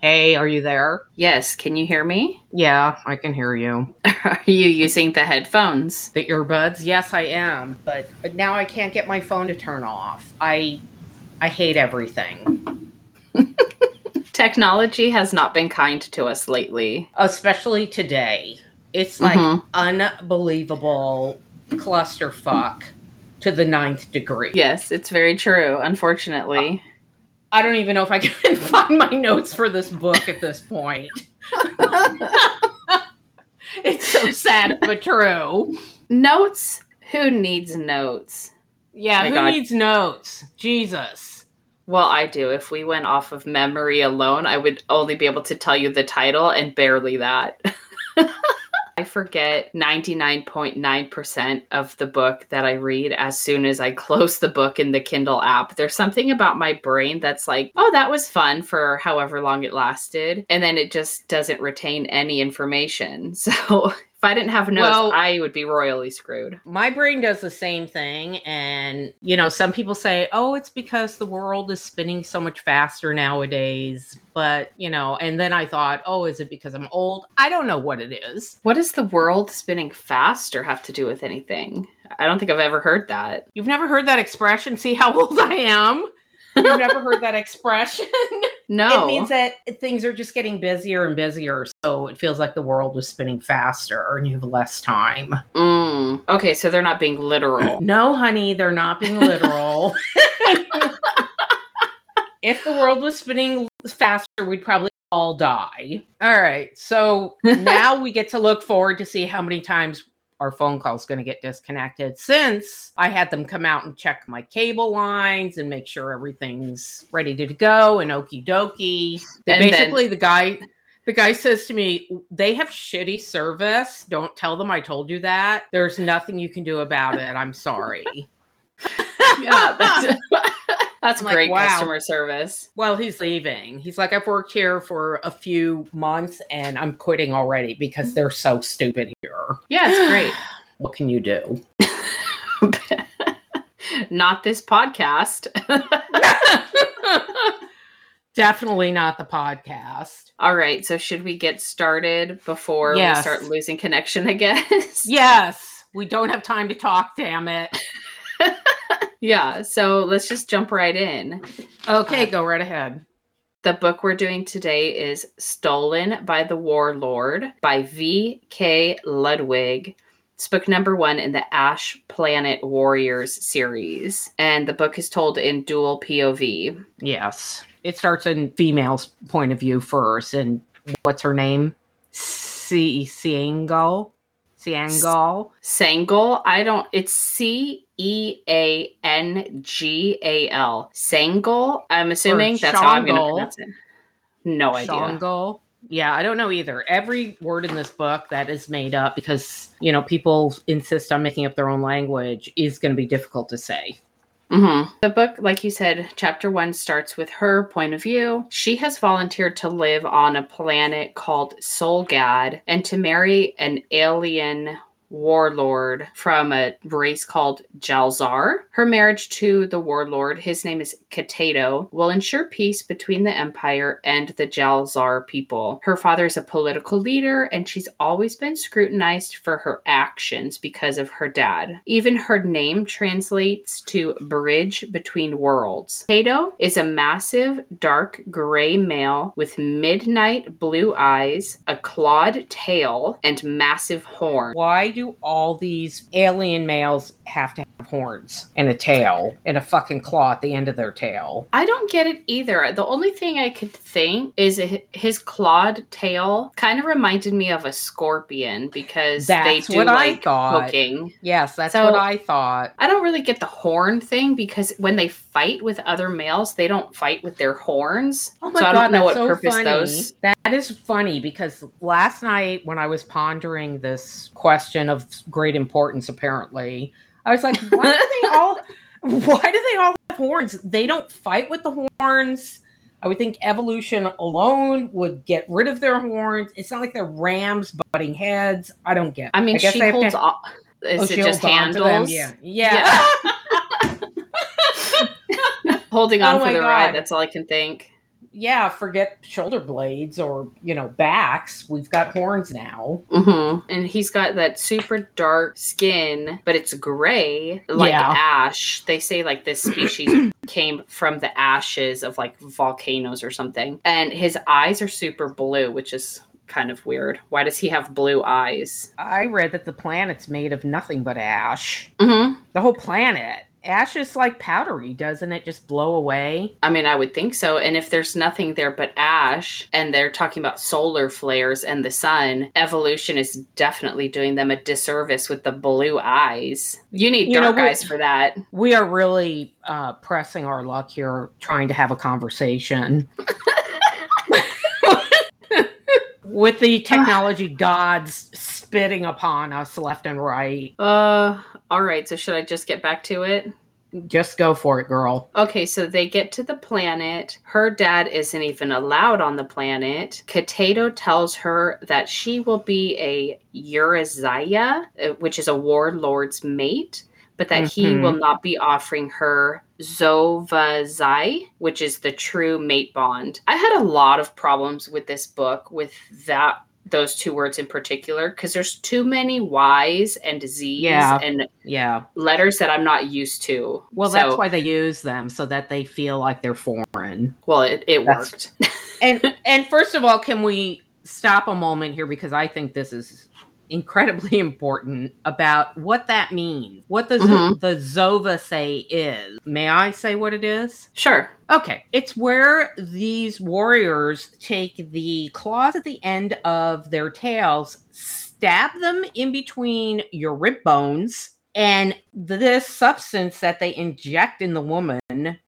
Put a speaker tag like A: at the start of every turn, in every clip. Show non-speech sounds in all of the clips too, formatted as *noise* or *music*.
A: Hey, are you there?
B: Yes, can you hear me?
A: Yeah, I can hear you. *laughs*
B: Are you using the headphones?
A: The earbuds? Yes, I am, but but now I can't get my phone to turn off. I I hate everything, *laughs*
B: Technology has not been kind to us lately.
A: especially today. It's like
B: Mhm.
A: unbelievable clusterfuck to the ninth degree.
B: Yes, it's very true, unfortunately.
A: I don't even know if I can *laughs* find my notes for this book at this point. *laughs* it's so sad but true.
B: notes? Who needs notes?
A: Yeah, who
B: God.
A: needs notes? Jesus.
B: Well, I do. If we went off of memory alone, I would only be able to tell you the title and barely that. *laughs* I forget 99.9% of the book that I read as soon as I close the book in the Kindle app. There's something about my brain that's like, oh, that was fun for however long it lasted. And then it just doesn't retain any information. *laughs* So if I didn't have notes,
A: Well-
B: I would be royally screwed.
A: my brain does the same thing and you know some people say oh it's because the world is spinning so much faster nowadays but you know and then i thought oh is it because i'm old i don't know what it is
B: What does the world spinning faster have to do with anything? I don't think I've ever heard that.
A: you've never heard that expression see how *laughs* old i am you've never heard that expression
B: No. *laughs*
A: it means that things are just getting busier and busier so it feels like the world was spinning faster and you have less time
B: Mm. Okay, so they're not being literal. *clears throat*
A: No, honey, they're not being literal. *laughs* *laughs* if the world was spinning faster, we'd probably all die. All right. So now we get to look forward to see how many times our phone call is going to get disconnected since I had them come out and check my cable lines and make sure everything's ready to go and okie dokie.
B: And then-
A: Basically, the guy. The guy says to me, they have shitty service. Don't tell them I told you that. There's nothing you can do about it. I'm sorry. *laughs*
B: yeah, *laughs* that's, that's
A: I'm like,
B: great
A: wow.
B: customer service.
A: Well, he's leaving. He's like, I've worked here for a few months and I'm quitting already because mm. they're so stupid here.
B: Yeah, it's great. *sighs*
A: What can you do? *laughs*
B: not this podcast. *laughs*
A: Definitely not the podcast.
B: All right, so should we get started before
A: Yes.
B: we start losing connection again?
A: Yes, we don't have time to talk, damn it. *laughs*
B: yeah, so let's just jump right in.
A: Okay, go right ahead.
B: The book we're doing today is Stolen by the Warlord by V.K. Ludwig. It's book number one in the Ash Planet Warriors series. And the book is told in dual POV.
A: Yes. It starts in female's point of view first. And what's her name? C Ciango? Ciango?
B: Sangal, I don't, it's C E A N G A L. Sangal, I'm assuming that's how I'm going to
A: Shangal.
B: pronounce it. No idea.
A: Shango. Yeah, I don't know either. Every word in this book that is made up because, you know, people insist on making up their own language is going to be difficult to say.
B: Hmm The book, like you said, chapter one starts with her point of view. She has volunteered to live on a planet called Solgad and to marry an alien warlord from a race called Jalzar. Her marriage to the warlord, his name is Katato, will ensure peace between the Empire and the Jalzar people. Her father is a political leader, and she's always been scrutinized for her actions because of her dad. Even her name translates to bridge between worlds. Kato is a massive, dark gray male with midnight blue eyes, a clawed tail, and massive horn.
A: Why do all these alien males have to horns and a tail and a fucking claw at the end of their tail.
B: I don't get it either. The only thing I could think is his clawed tail kind of reminded me of a scorpion because they
A: That's
B: do
A: what I thought.
B: poking.
A: Yes, that's
B: So-
A: what I thought.
B: I don't really get the horn thing because when they fight with other males, they don't fight with their horns.
A: Oh my
B: so I
A: god,
B: don't know what
A: so
B: purpose
A: funny.
B: those.
A: That is funny because last night when I was pondering this question of great importance, apparently, I was like, why do they *laughs* all why do they all have horns? They don't fight with the horns. I would think evolution alone would get rid of their horns. It's not like they're rams butting heads. I don't get. it.
B: I mean,
A: guess
B: she
A: have to-
B: holds. All, is
A: Oh,
B: it just
A: holds
B: handles?
A: Yeah, yeah. *laughs* *laughs*
B: Holding
A: Oh
B: on for the
A: God.
B: ride. That's all I can think.
A: Yeah, forget shoulder blades or you know backs. We've got horns now.
B: hmm And he's got that super dark skin, but it's gray, like
A: Yeah.
B: ash. They say like this species *coughs* came from the ashes of like volcanoes or something. And his eyes are super blue, which is kind of weird. Why does he have blue eyes?
A: I read that the planet's made of nothing but ash.
B: hmm
A: The whole planet. Ash is like powdery, doesn't it? Just blow away.
B: I mean, I would think so. And if there's nothing there but ash, and they're talking about solar flares and the sun, evolution is definitely doing them a disservice with the blue eyes. You need
A: You know,
B: dark
A: we-
B: eyes for that.
A: We are really uh, pressing our luck here, trying to have a conversation. *laughs* With the technology gods spitting upon us left and right.
B: Uh, all right. So should I just get back to it?
A: Just go for it, girl.
B: Okay, so they get to the planet. Her dad isn't even allowed on the planet. Katato tells her that she will be a Eurazaya, uh, which is a warlord's mate, but that he
A: Mhm.
B: will not be offering her Zovazai, which is the true mate bond. I had a lot of problems with this book with that those two words in particular because there's too many Y's and Z's
A: Yeah.
B: and
A: Yeah.
B: letters that I'm not used to.
A: Well, that's why they use them so that they feel like they're foreign.
B: Well, it, it
A: That's-
B: worked. *laughs*
A: and *laughs* and first of all, can we stop a moment here because I think this is incredibly *laughs* important about what that means. What the
B: Mhm.
A: the Zova say is. May I say what it is?
B: Sure.
A: Okay, it's where these warriors take the claws at the end of their tails, stab them in between your rib bones, and this substance that they inject in the woman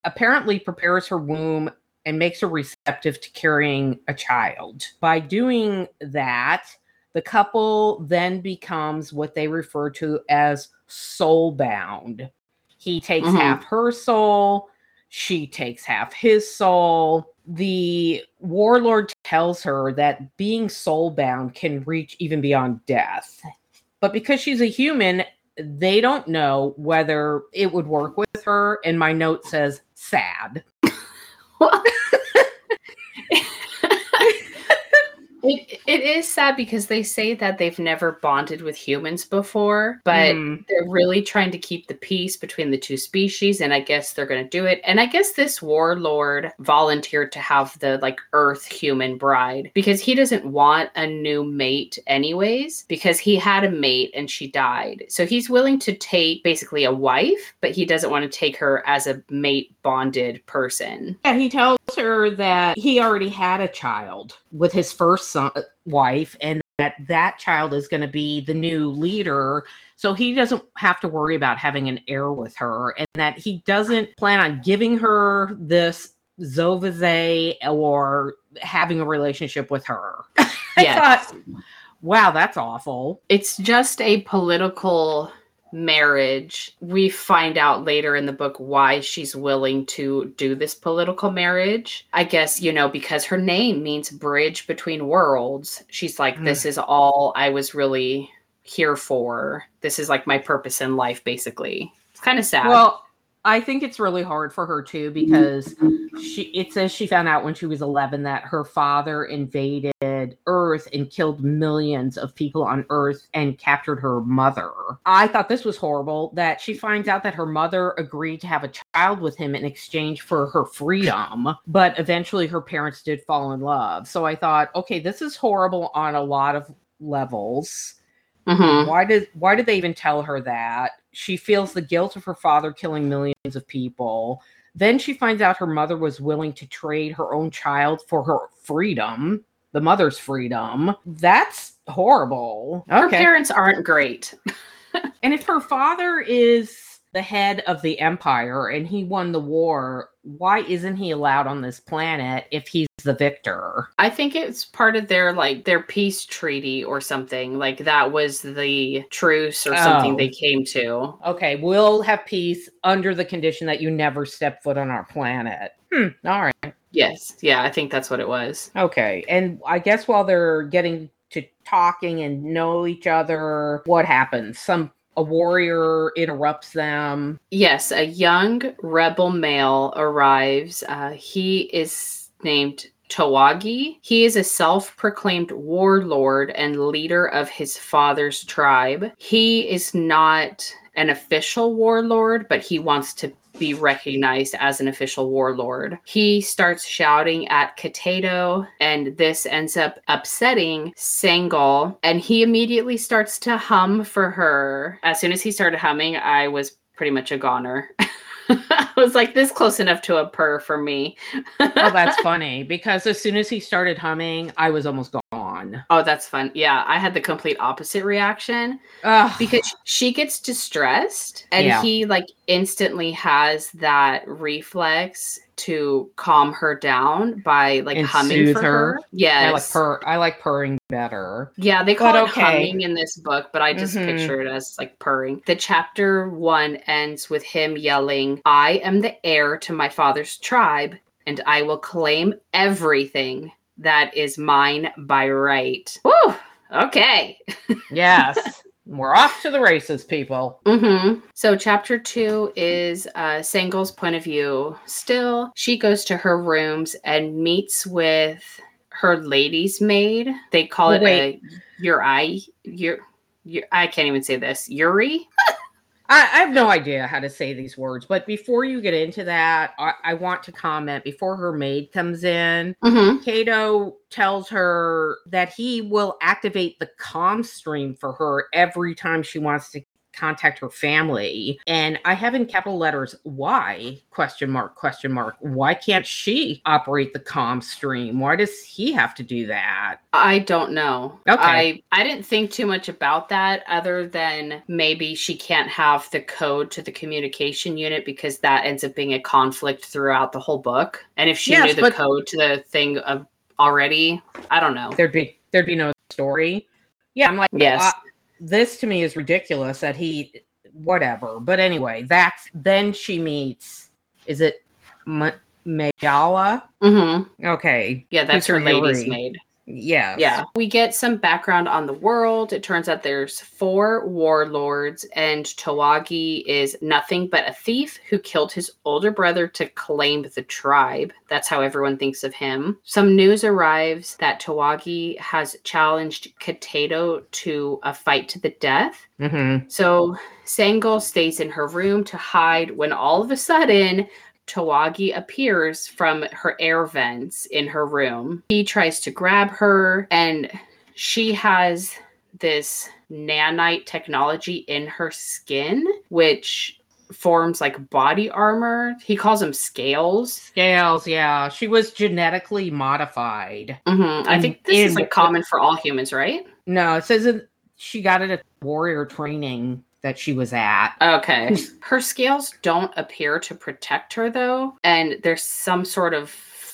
A: apparently prepares her womb and makes her receptive to carrying a child. By doing that, the couple then becomes what they refer to as soul bound. He takes
B: Mhm.
A: half her soul, she takes half his soul. The warlord tells her that being soul bound can reach even beyond death. But because she's a human, they don't know whether it would work with her. And my note says sad. *laughs*
B: It, it is sad because they say that they've never bonded with humans before, but
A: Mm.
B: they're really trying to keep the peace between the two species, and I guess they're going to do it. And I guess this warlord volunteered to have the like Earth human bride because he doesn't want a new mate, anyways, because he had a mate and she died. So he's willing to take basically a wife, but he doesn't want to take her as a mate bonded person.
A: Yeah, he tells her that he already had a child with his first son, uh, wife, and that that child is going to be the new leader. So he doesn't have to worry about having an heir with her, and that he doesn't plan on giving her this Zovaze or having a relationship with her. *laughs* I
B: Yes.
A: thought, wow, that's awful.
B: it's just a political marriage. We find out later in the book why she's willing to do this political marriage. I guess, you know, because her name means bridge between worlds. She's like,
A: Mm.
B: this is all I was really here for. This is like my purpose in life, basically. It's kind of sad.
A: Well, I think it's really hard for her too because she it says she found out when she was 11 that her father invaded Earth and killed millions of people on Earth and captured her mother. I thought this was horrible that she finds out that her mother agreed to have a child with him in exchange for her freedom, but eventually her parents did fall in love. So I thought, okay, this is horrible on a lot of levels
B: Mhm.
A: why did why did they even tell her that she feels the guilt of her father killing millions of people. Then she finds out her mother was willing to trade her own child for her freedom, the mother's freedom. That's horrible.
B: Her parents aren't great. *laughs*
A: And if her father is the head of the empire and he won the war, why isn't he allowed on this planet if he's the victor?
B: I think it's part of their like their peace treaty or something. Like that was the truce or something
A: Oh.
B: they came to.
A: Okay, we'll have peace under the condition that you never step foot on our planet. Hmm, all right.
B: Yes. Yeah, I think that's what it was.
A: Okay. And I guess while they're getting to talking and know each other, what happens? Some a warrior interrupts them.
B: Yes, a young rebel male arrives. Uh, he is named Tawagi. He is a self proclaimed warlord and leader of his father's tribe. He is not an official warlord, but he wants to be recognized as an official warlord. He starts shouting at Katedo, and this ends up upsetting Sangol, and he immediately starts to hum for her. As soon as he started humming, I was pretty much a goner. *laughs* *laughs* I was like, this close enough to a purr for me.
A: Oh, *laughs* that's funny because as soon as he started humming, I was almost gone.
B: Oh, that's fun. Yeah, I had the complete opposite reaction
A: Ugh.
B: because she gets distressed and
A: Yeah.
B: he like instantly has that reflex to calm her down by like
A: And
B: humming for
A: her.
B: her. Yes.
A: I like purr. I like purring better.
B: Yeah, they call
A: But
B: it
A: okay.
B: humming in this book, but I just
A: Mhm.
B: picture it as like purring. The chapter one ends with him yelling, I am the heir to my father's tribe, and I will claim everything that is mine by right. Woo! Okay. *laughs*
A: Yes, we're off to the races, people.
B: Mm-hmm. So chapter two is uh, point of view. Still, she goes to her rooms and meets with her lady's maid. They call it
A: wait.
B: a. Your, your, I can't even say this. Yuri. *laughs*
A: I, I have no idea how to say these words, but before you get into that, I, I want to comment before her maid comes in.
B: Mm-hmm.
A: Kato tells her that he will activate the comm stream for her every time she wants to contact her family. And I have in capital letters, why? Question mark, question mark. Why can't she operate the com stream? Why does he have to do that?
B: I don't know.
A: Okay.
B: I I didn't think too much about that other than maybe she can't have the code to the communication unit because that ends up being a conflict throughout the whole book. And if she
A: Yes,
B: knew the
A: but-
B: code to the thing of already, I don't know.
A: There'd be there'd be no story. Yeah, I'm like,
B: Yes.
A: uh, this to me is ridiculous that he whatever. But anyway, that's then she meets is it Ma- Mayala?
B: Mm-hmm.
A: Okay.
B: Yeah, that's her
A: her
B: lady's maid.
A: Yes.
B: Yeah. We get some background on the world. It turns out there's four warlords, and Tawagi is nothing but a thief who killed his older brother to claim the tribe. That's how everyone thinks of him. Some news arrives that Tawagi has challenged Katedo to a fight to the death.
A: hmm
B: So Sangol stays in her room to hide when all of a sudden Tawagi appears from her air vents in her room. He tries to grab her, and she has this nanite technology in her skin, which forms like body armor. He calls them scales.
A: Scales, yeah. She was genetically modified.
B: Mhm. I think this is like common for all humans, right?
A: No, it says that she got it at warrior training that she was at.
B: Okay. Her scales don't appear to protect her though, and there's some sort of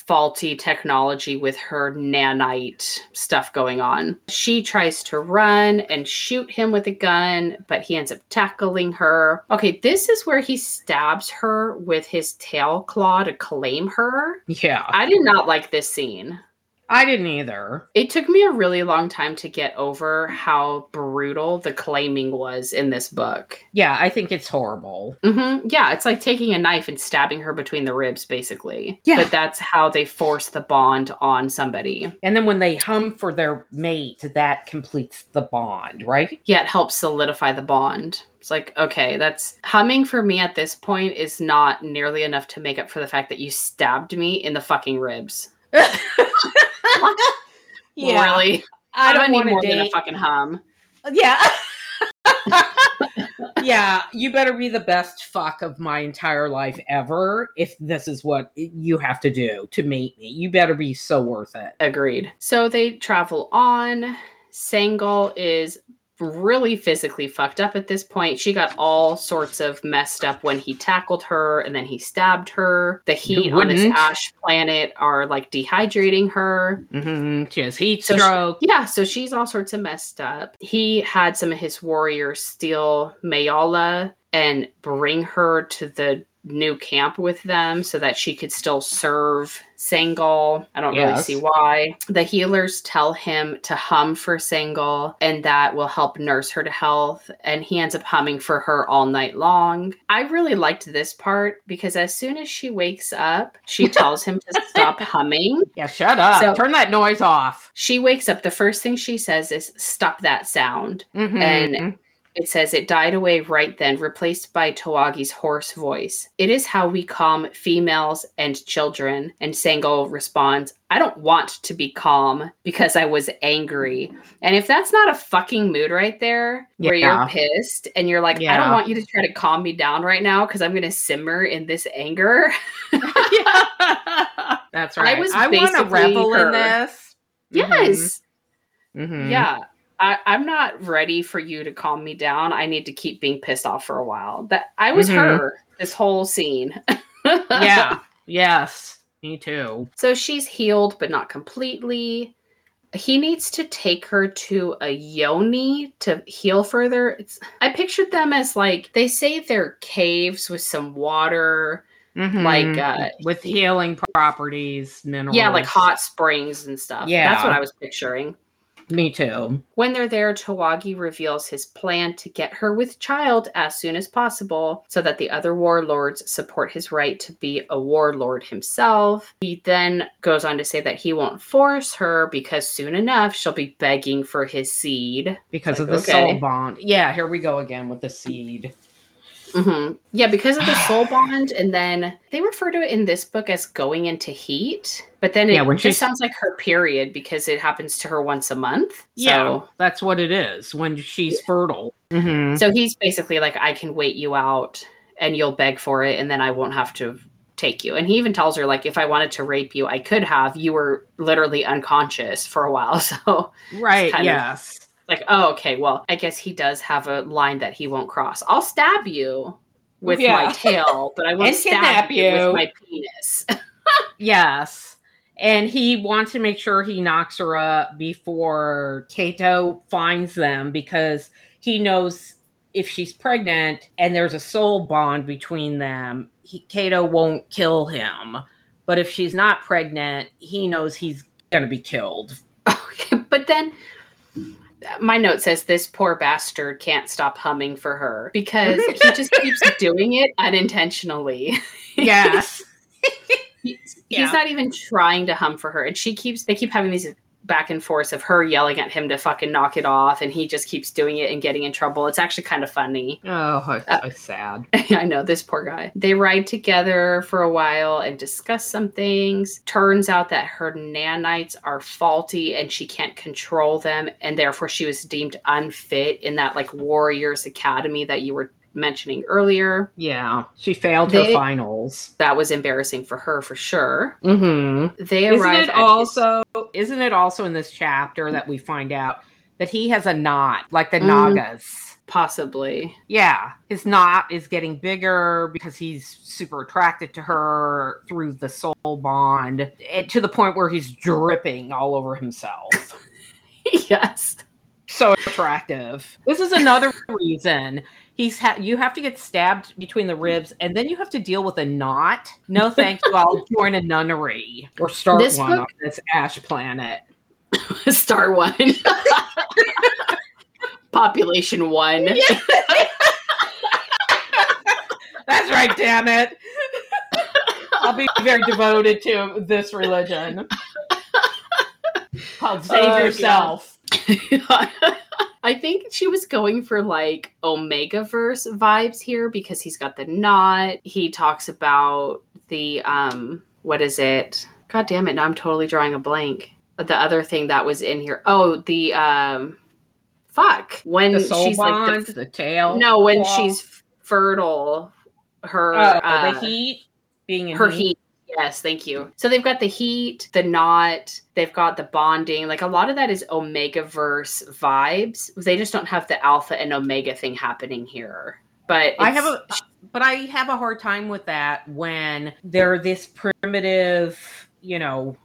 B: faulty technology with her nanite stuff going on. She tries to run and shoot him with a gun, but he ends up tackling her. Okay, this is where he stabs her with his tail claw to claim her.
A: Yeah.
B: I did not like this scene.
A: I didn't either.
B: It took me a really long time to get over how brutal the claiming was in this book.
A: Yeah, I think it's horrible.
B: hmm Yeah, it's like taking a knife and stabbing her between the ribs, basically.
A: Yeah.
B: But that's how they force the bond on somebody.
A: And then when they hum for their mate, that completes the bond, right?
B: Yeah, it helps solidify the bond. It's like, okay, that's humming for me at this point is not nearly enough to make up for the fact that you stabbed me in the fucking ribs. *laughs* Really?
A: I
B: I
A: don't
B: need
A: want
B: more
A: to
B: than a fucking hum.
A: Yeah. *laughs* *laughs* yeah, you better be the best fuck of my entire life ever if this is what you have to do to meet me. You better be so worth it.
B: Agreed. So they travel on. Sangal is really physically fucked up at this point. She got all sorts of messed up when he tackled her and then he stabbed her. The heat on this ash planet are like dehydrating her.
A: Mm-hmm. She has heat
B: So she-
A: stroke.
B: Yeah, so she's all sorts of messed up. He had some of his warriors steal Mayala and bring her to the new camp with them so that she could still serve Sangal. I don't really see why. The healers tell him to hum for Sangal and that will help nurse her to health. And he ends up humming for her all night long. I really liked this part because as soon as she wakes up, she *laughs* tells him to stop *laughs* humming.
A: yeah, shut up.
B: So-
A: Turn that noise off.
B: She wakes up. The first thing she says is, Stop that sound.
A: Mhm.
B: And it says it died away right then, replaced by Tawagi's hoarse voice. It is how we calm females and children. And Sango responds, I don't want to be calm because I was angry. And if that's not a fucking mood right there, where you're pissed and you're like, I don't want you to try to calm me down right now because I'm going to simmer in this anger.
A: Yeah. *laughs* That's right.
B: was
A: I want to revel in this.
B: yes.
A: Mhm.
B: Yeah. I, I'm not ready for you to calm me down. I need to keep being pissed off for a while. That I was
A: Mhm.
B: her this whole scene.
A: yeah. *laughs* Yes. Me too.
B: So she's healed, but not completely. He needs to take her to a yoni to heal further. It's, I pictured them as like they say they're caves with some water, like
A: Mhm.
B: uh,
A: with healing properties, minerals.
B: yeah, like hot springs and stuff.
A: Yeah, that's
B: what I was picturing.
A: Me too.
B: When they're there, Tawagi reveals his plan to get her with child as soon as possible so that the other warlords support his right to be a warlord himself. He then goes on to say that he won't force her because soon enough she'll be begging for his seed.
A: Because
B: Like,
A: of the
B: okay.
A: soul bond. Yeah, here we go again with the seed.
B: Hmm Yeah, because of the *sighs* soul bond. And then they refer to it in this book as going into heat. But then it
A: Yeah, when
B: just sounds like her period because it happens to her once a month.
A: Yeah,
B: So
A: that's what it is when she's fertile. Mhm.
B: So he's basically like, I can wait you out and you'll beg for it, and then I won't have to take you. And he even tells her, like, if I wanted to rape you, I could have. You were literally unconscious for a while. *laughs* So,
A: Right,
B: kind of-
A: yes.
B: Like, oh, okay, well, I guess he does have a line that he won't cross. I'll stab you with
A: Yeah.
B: my tail, but I *laughs* won't stab you. with my penis. *laughs*
A: Yes. And he wants to make sure he knocks her up before Kato finds them because he knows if she's pregnant and there's a soul bond between them, he, Kato won't kill him. But if she's not pregnant, he knows he's going to be killed. *laughs*
B: But then my note says this poor bastard can't stop humming for her because he *laughs* just keeps doing it unintentionally.
A: Yes. *laughs*
B: He's,
A: Yeah.
B: he's not even trying to hum for her, and she keeps. They keep having these back and forth of her yelling at him to fucking knock it off, and he just keeps doing it and getting in trouble. It's actually kind of funny.
A: oh,
B: Uh,
A: so sad. *laughs*
B: I know this poor guy. They ride together for a while and discuss some things. Turns out that her nanites are faulty and she can't control them, and therefore she was deemed unfit in that like Warriors Academy that you were mentioning earlier.
A: Yeah. She failed
B: They-
A: her finals.
B: That was embarrassing for her for sure.
A: Mm-hmm.
B: They
A: Isn't
B: arrive
A: it also isn't it also in this chapter that we find out that he has a knot like the
B: Mm.
A: Nagas?
B: possibly.
A: Yeah, his knot is getting bigger because he's super attracted to her through the soul bond, and to the point where he's dripping all over himself. *laughs*
B: yes.
A: so attractive. This is another reason he's ha- you have to get stabbed between the ribs, and then you have to deal with a knot. No, thank you. I'll join a nunnery or start
B: This
A: one
B: book-
A: on this ash planet. *laughs*
B: Star one. *laughs* Population one. *laughs*
A: That's right, damn it. I'll be very devoted to this religion. Called oh, Save
B: Oh,
A: Yourself. *laughs*
B: I think she was going for like Omega Verse vibes here because he's got the knot. He talks about the um what is it? God damn it, now I'm totally drawing a blank. The other thing that was in here. Oh, the um fuck when
A: The
B: she's like the,
A: the tail.
B: no when she's fertile her
A: Oh,
B: uh,
A: the heat being in
B: her heat yes thank you. So they've got the heat the knot they've got the bonding like a lot of that is omega verse vibes. They just don't have the alpha and omega thing happening here. But
A: I have a, but I have a hard time with that when they're this primitive, you know,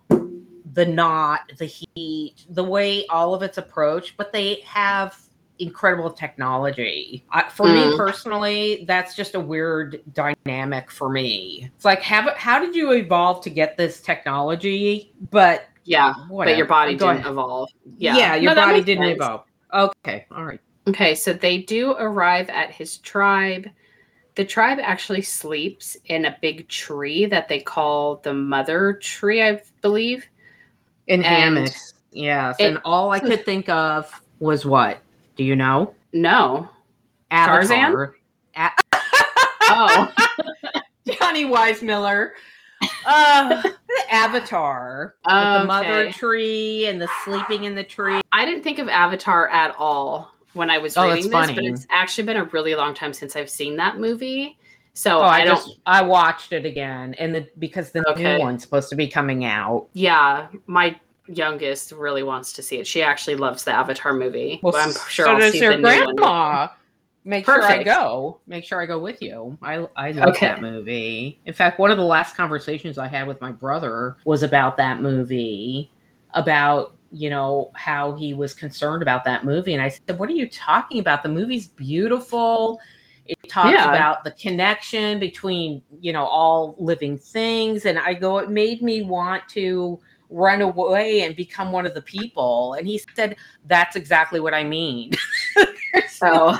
A: the knot, the heat, the way all of it's approached, but they have incredible technology. I, for me
B: Mm.
A: personally, that's just a weird dynamic for me. It's like, have, how did you evolve to get this technology? But
B: yeah but your body didn't
A: ahead.
B: evolve
A: yeah,
B: yeah,
A: your
B: No,
A: body didn't
B: sense.
A: evolve. Okay, all right.
B: Okay, so they do arrive at his tribe. The tribe actually sleeps in a big tree that they call the mother tree, I believe.
A: In
B: And
A: hammocks, yes.
B: it-
A: and all I *laughs* could think of was what? Do you know?
B: No.
A: Avatar. A- *laughs*
B: Oh. *laughs*
A: Johnny Weissmuller. Uh, the Avatar. With the mother tree and the sleeping in the tree.
B: I didn't think of Avatar at all when I was
A: Oh,
B: reading this, but it's actually been a really long time since I've seen that movie. So
A: Oh,
B: I,
A: I,
B: don't.
A: just I watched it again, and the because the
B: Okay.
A: new one's supposed to be coming out.
B: Yeah, my youngest really wants to see it. She actually loves the Avatar movie. Well, I'm sure
A: so
B: I'll
A: does
B: see
A: your
B: the new one.
A: grandma. Make sure I go. Make sure I go with you. I I love
B: Okay.
A: that movie. In fact, one of the last conversations I had with my brother was about that movie, about you know how he was concerned about that movie, and I said, "What are you talking about? The movie's beautiful." It talks
B: Yeah.
A: about the connection between you know all living things, and I go, it made me want to run away and become one of the people. And he said, "That's exactly what I mean." *laughs*
B: So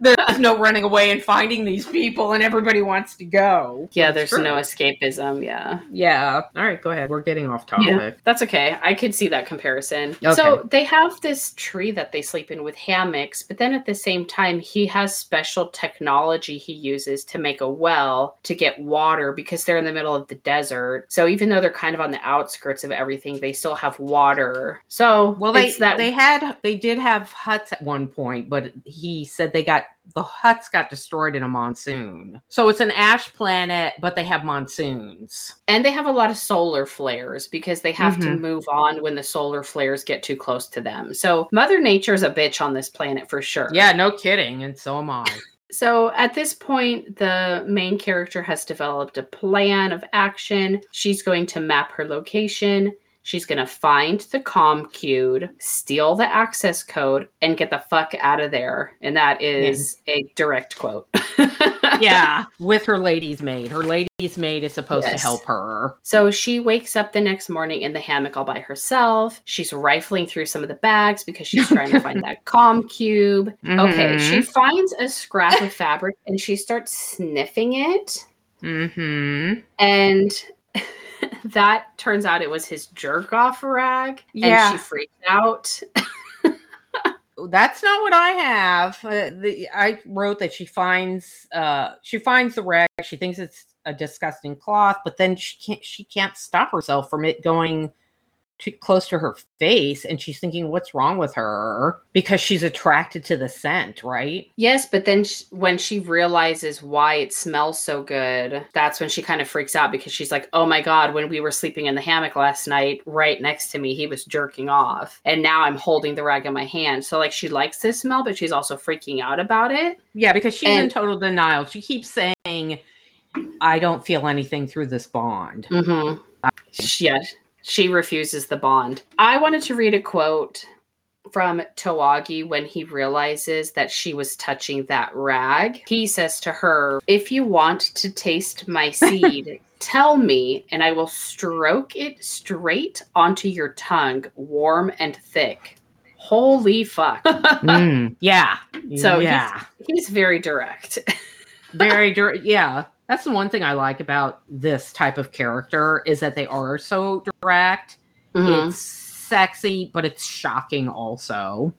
A: there's no running away and finding these people and everybody wants to go
B: yeah, there's no escapism. Yeah.
A: yeah all right go ahead we're getting off topic
B: Yeah, that's okay. I could see that comparison.
A: Okay.
B: So they have this tree that they sleep in with hammocks, but then at the same time, he has special technology he uses to make a well to get water because they're in the middle of the desert. So even though they're kind of on the outskirts of everything, they still have water. So
A: well they
B: that
A: they had they did have huts at one point but he said they got the huts got destroyed in a monsoon so it's an ash planet but they have monsoons
B: and they have a lot of solar flares because they have to
A: Mhm.
B: move on when the solar flares get too close to them. So Mother Nature's a bitch on this planet for sure.
A: yeah no kidding and so am i *laughs*
B: So at this point, the main character has developed a plan of action. She's going to map her location. She's going to find the com cube, steal the access code, and get the fuck out of there. And that is a direct quote. *laughs*
A: yeah with her lady's maid her lady's maid is supposed to help her
B: So she wakes up the next morning in the hammock all by herself. She's rifling through some of the bags because she's trying to find *laughs* that com cube. Okay, she
A: Mhm.
B: finds a scrap of fabric and she starts sniffing it.
A: Mm-hmm.
B: And *laughs* that turns out it was his jerk off rag.
A: Yeah.
B: And she freaked out. *laughs*
A: That's not what I have. Uh, the, I wrote that she finds uh, she finds the rag. She thinks it's a disgusting cloth, but then she can't she can't stop herself from it going too close to her face, and she's thinking, "What's wrong with her?" Because she's attracted to the scent, right?
B: Yes, but then sh- when she realizes why it smells so good, that's when she kind of freaks out because she's like, oh my God, when we were sleeping in the hammock last night, right next to me, he was jerking off. And now I'm holding the rag in my hand. So, like, she likes this smell, but she's also freaking out about it.
A: Yeah, because she's in total denial. She keeps saying, "I don't feel anything through this bond."
B: Mm-hmm. Yeah, she refuses the bond. I wanted to read a quote from Tawagi when he realizes that she was touching that rag. He says to her, If you want to taste my *laughs* seed, tell me, and I will stroke it straight onto your tongue, warm and thick. Holy fuck. *laughs*
A: Mm, yeah.
B: So
A: yeah.
B: He's very direct. *laughs*
A: very dir- yeah that's the one thing i like about this type of character is that they are so direct
B: Mhm.
A: it's sexy but it's shocking also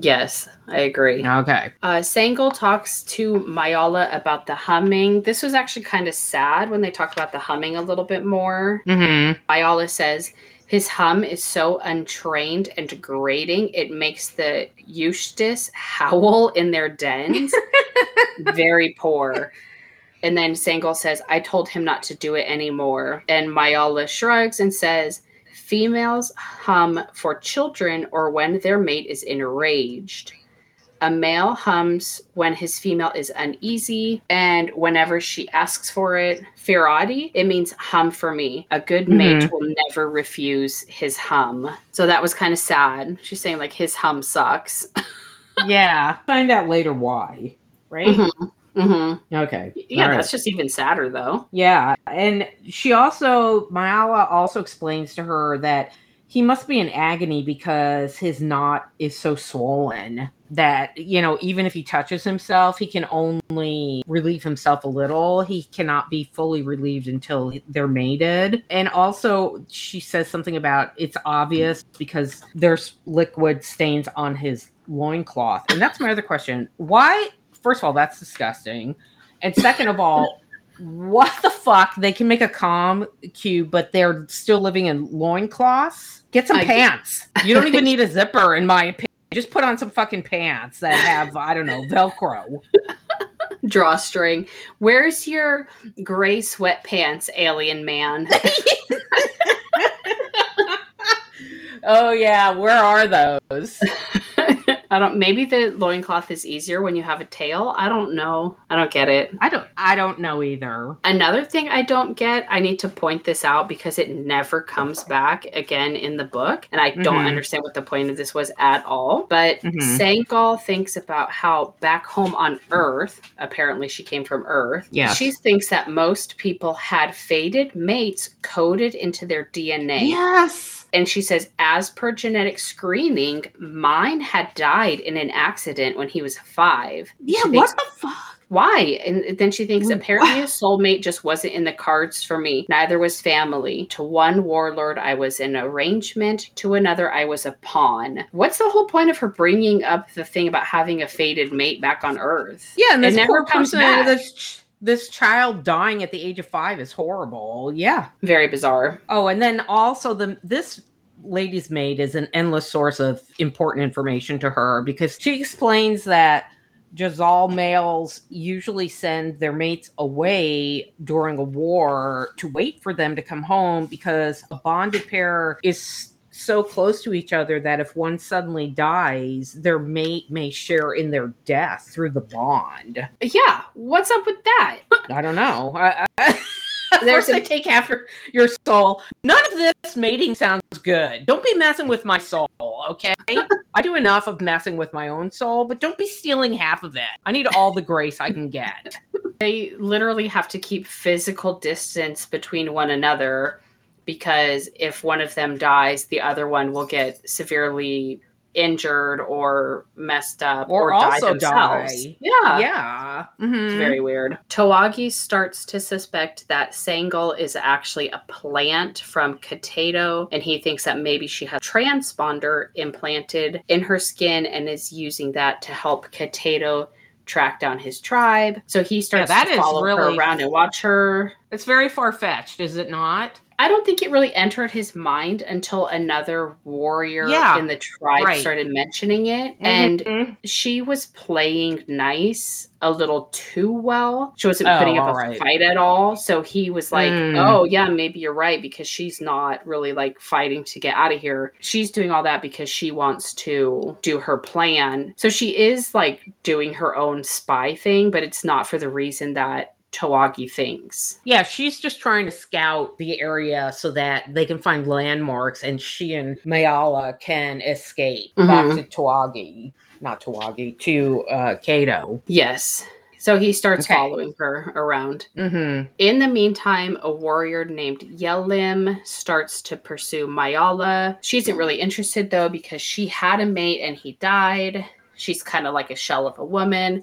B: Yes, I agree.
A: okay
B: Uh, Sangul talks to Mayala about the humming. This was actually kind of sad when they talked about the humming a little bit more.
A: mm-hmm.
B: Mayala says, His hum is so untrained and degrading, it makes the Eustace howl in their dens. *laughs* Very poor. And then Sangol says, I told him not to do it anymore. And Mayala shrugs and says, Females hum for children or when their mate is enraged. A male hums when his female is uneasy, and whenever she asks for it, Firati, it means hum for me. A good mate will never refuse his hum. So that was kind of sad. She's saying, like, his hum sucks. *laughs*
A: yeah. Find out later why. Right?
B: Mhm. Mhm.
A: Okay.
B: Yeah,
A: All right.
B: that's just even sadder, though.
A: Yeah, and she also Mayala also explains to her that he must be in agony because his knot is so swollen that you know even if he touches himself he can only relieve himself a little he cannot be fully relieved until they're mated and also she says something about it's obvious because there's liquid stains on his loincloth and that's my other question why first of all that's disgusting and second of all what the fuck? They can make a com cube, but they're still living in loincloths? Get some
B: I-
A: pants. You don't even need a zipper, in my opinion. Just put on some fucking pants that have, I don't know, Velcro. *laughs*
B: Drawstring. Where's your gray sweatpants, alien man? *laughs* *laughs*
A: Oh, yeah. Where are those?
B: I don't. Maybe the loincloth is easier when you have a tail. I don't know. I don't get it.
A: I don't I don't know either.
B: Another thing I don't get, I need to point this out because it never comes back again in the book. And I don't
A: Mhm.
B: understand what the point of this was at all. But
A: Mhm.
B: Sangal thinks about how back home on Earth, apparently she came from Earth,
A: Yes.
B: she thinks that most people had faded mates coded into their DNA.
A: Yes.
B: And she says, as per genetic screening, mine had died in an accident when he was five.
A: Yeah,
B: She
A: what
B: thinks-
A: the fuck?
B: why? And then she thinks apparently a soulmate just wasn't in the cards for me. Neither was family. To one warlord, I was an arrangement. To another, I was a pawn. What's the whole point of her bringing up the thing about having a fated mate back on Earth?
A: Yeah, and
B: It
A: this
B: never
A: poor
B: comes
A: person,
B: back.
A: ch- this child dying at the age of five is horrible. Yeah.
B: Very bizarre.
A: Oh, and then also the this lady's maid is an endless source of important information to her because she explains that Jazal males usually send their mates away during a war to wait for them to come home because a bonded pair is so close to each other that if one suddenly dies, their mate may share in their death through the bond.
B: Yeah, what's up with that? *laughs*
A: I don't know. I, I, *laughs*
B: There's
A: There's
B: a-
A: they take after your soul. None of this mating sounds good. Don't be messing with my soul, okay? *laughs* I do enough of messing with my own soul, but don't be stealing half of it. I need all the grace I can get.
B: They literally have to keep physical distance between one another because if one of them dies, the other one will get severely injured or messed up
A: Or
B: or, die themselves.
A: die.
B: Yeah.
A: yeah.
B: It's
A: Mhm.
B: very weird. Tawagi starts to suspect that Sangal is actually a plant from Kateto, and he thinks that maybe she has transponder implanted in her skin and is using that to help Kateto track down his tribe. So he starts
A: that
B: to follow her around and watch her.
A: It's very far fetched, is it not?
B: I don't think it really entered his mind until another warrior
A: Yeah,
B: in the tribe
A: right.
B: started mentioning it. And
A: Mhm.
B: she was playing nice a little too well. She wasn't
A: Oh,
B: putting up a
A: right.
B: fight at all. So he was like,
A: Mm.
B: oh, yeah, maybe you're right because she's not really like fighting to get out of here. She's doing all that because she wants to do her plan. So she is like doing her own spy thing, but it's not for the reason that Tawagi thinks.
A: Yeah, she's just trying to scout the area so that they can find landmarks and she and Mayala can escape back
B: Mhm.
A: to Tawagi. Not Tawagi, to uh Kato.
B: Yes. So he starts
A: Okay.
B: following her around.
A: Mm-hmm.
B: In the meantime, a warrior named Yelim starts to pursue Mayala. She isn't really interested though because she had a mate and he died. She's kind of like a shell of a woman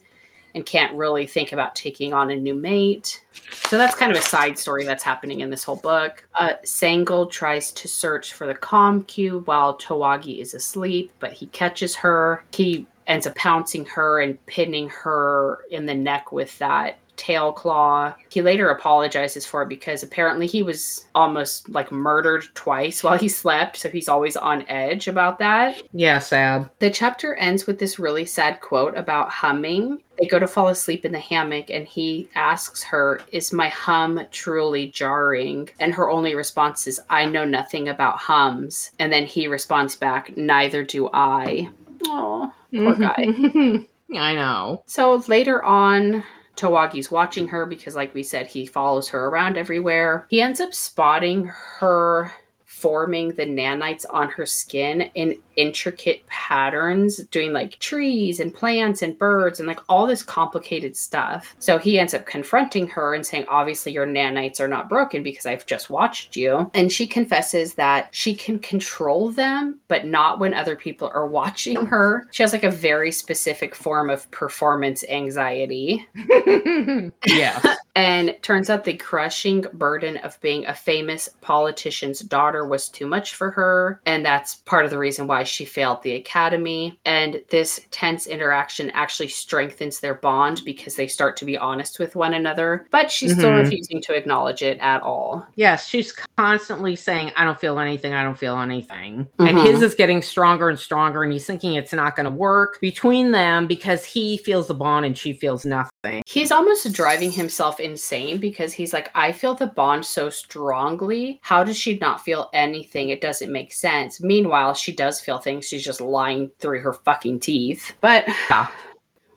B: and can't really think about taking on a new mate. So that's kind of a side story that's happening in this whole book. Uh, Sangal tries to search for the com cube while Tawagi is asleep, but he catches her. He ends up pouncing her and pinning her in the neck with that tail claw. He later apologizes for it because apparently he was almost like murdered twice *laughs* while he slept. So he's always on edge about that.
A: Yeah, sad.
B: The chapter ends with this really sad quote about humming. They go to fall asleep in the hammock, and he asks her, Is my hum truly jarring? And her only response is, I know nothing about hums. And then he responds back, Neither do I. Oh, poor guy. *laughs*
A: I know.
B: So later on, Tawagi's watching her because, like we said, he follows her around everywhere. He ends up spotting her forming the nanites on her skin in intricate patterns, doing like trees and plants and birds and like all this complicated stuff. So he ends up confronting her and saying, Obviously, your nanites are not broken because I've just watched you. And she confesses that she can control them, but not when other people are watching her. She has like a very specific form of performance anxiety. *laughs*
A: yeah.
B: And turns out the crushing burden of being a famous politician's daughter was too much for her. And that's part of the reason why she failed the academy. And this tense interaction actually strengthens their bond because they start to be honest with one another. But she's still
A: Mhm.
B: refusing to acknowledge it at all.
A: Yes, she's constantly saying, I don't feel anything, I don't feel anything. And
B: Mhm.
A: his is getting stronger and stronger, and he's thinking it's not going to work between them because he feels the bond and she feels nothing.
B: He's almost driving himself insane because he's like, I feel the bond so strongly. How does she not feel anything? It doesn't make sense. Meanwhile, she does feel things. She's just lying through her fucking teeth. But
A: Yeah.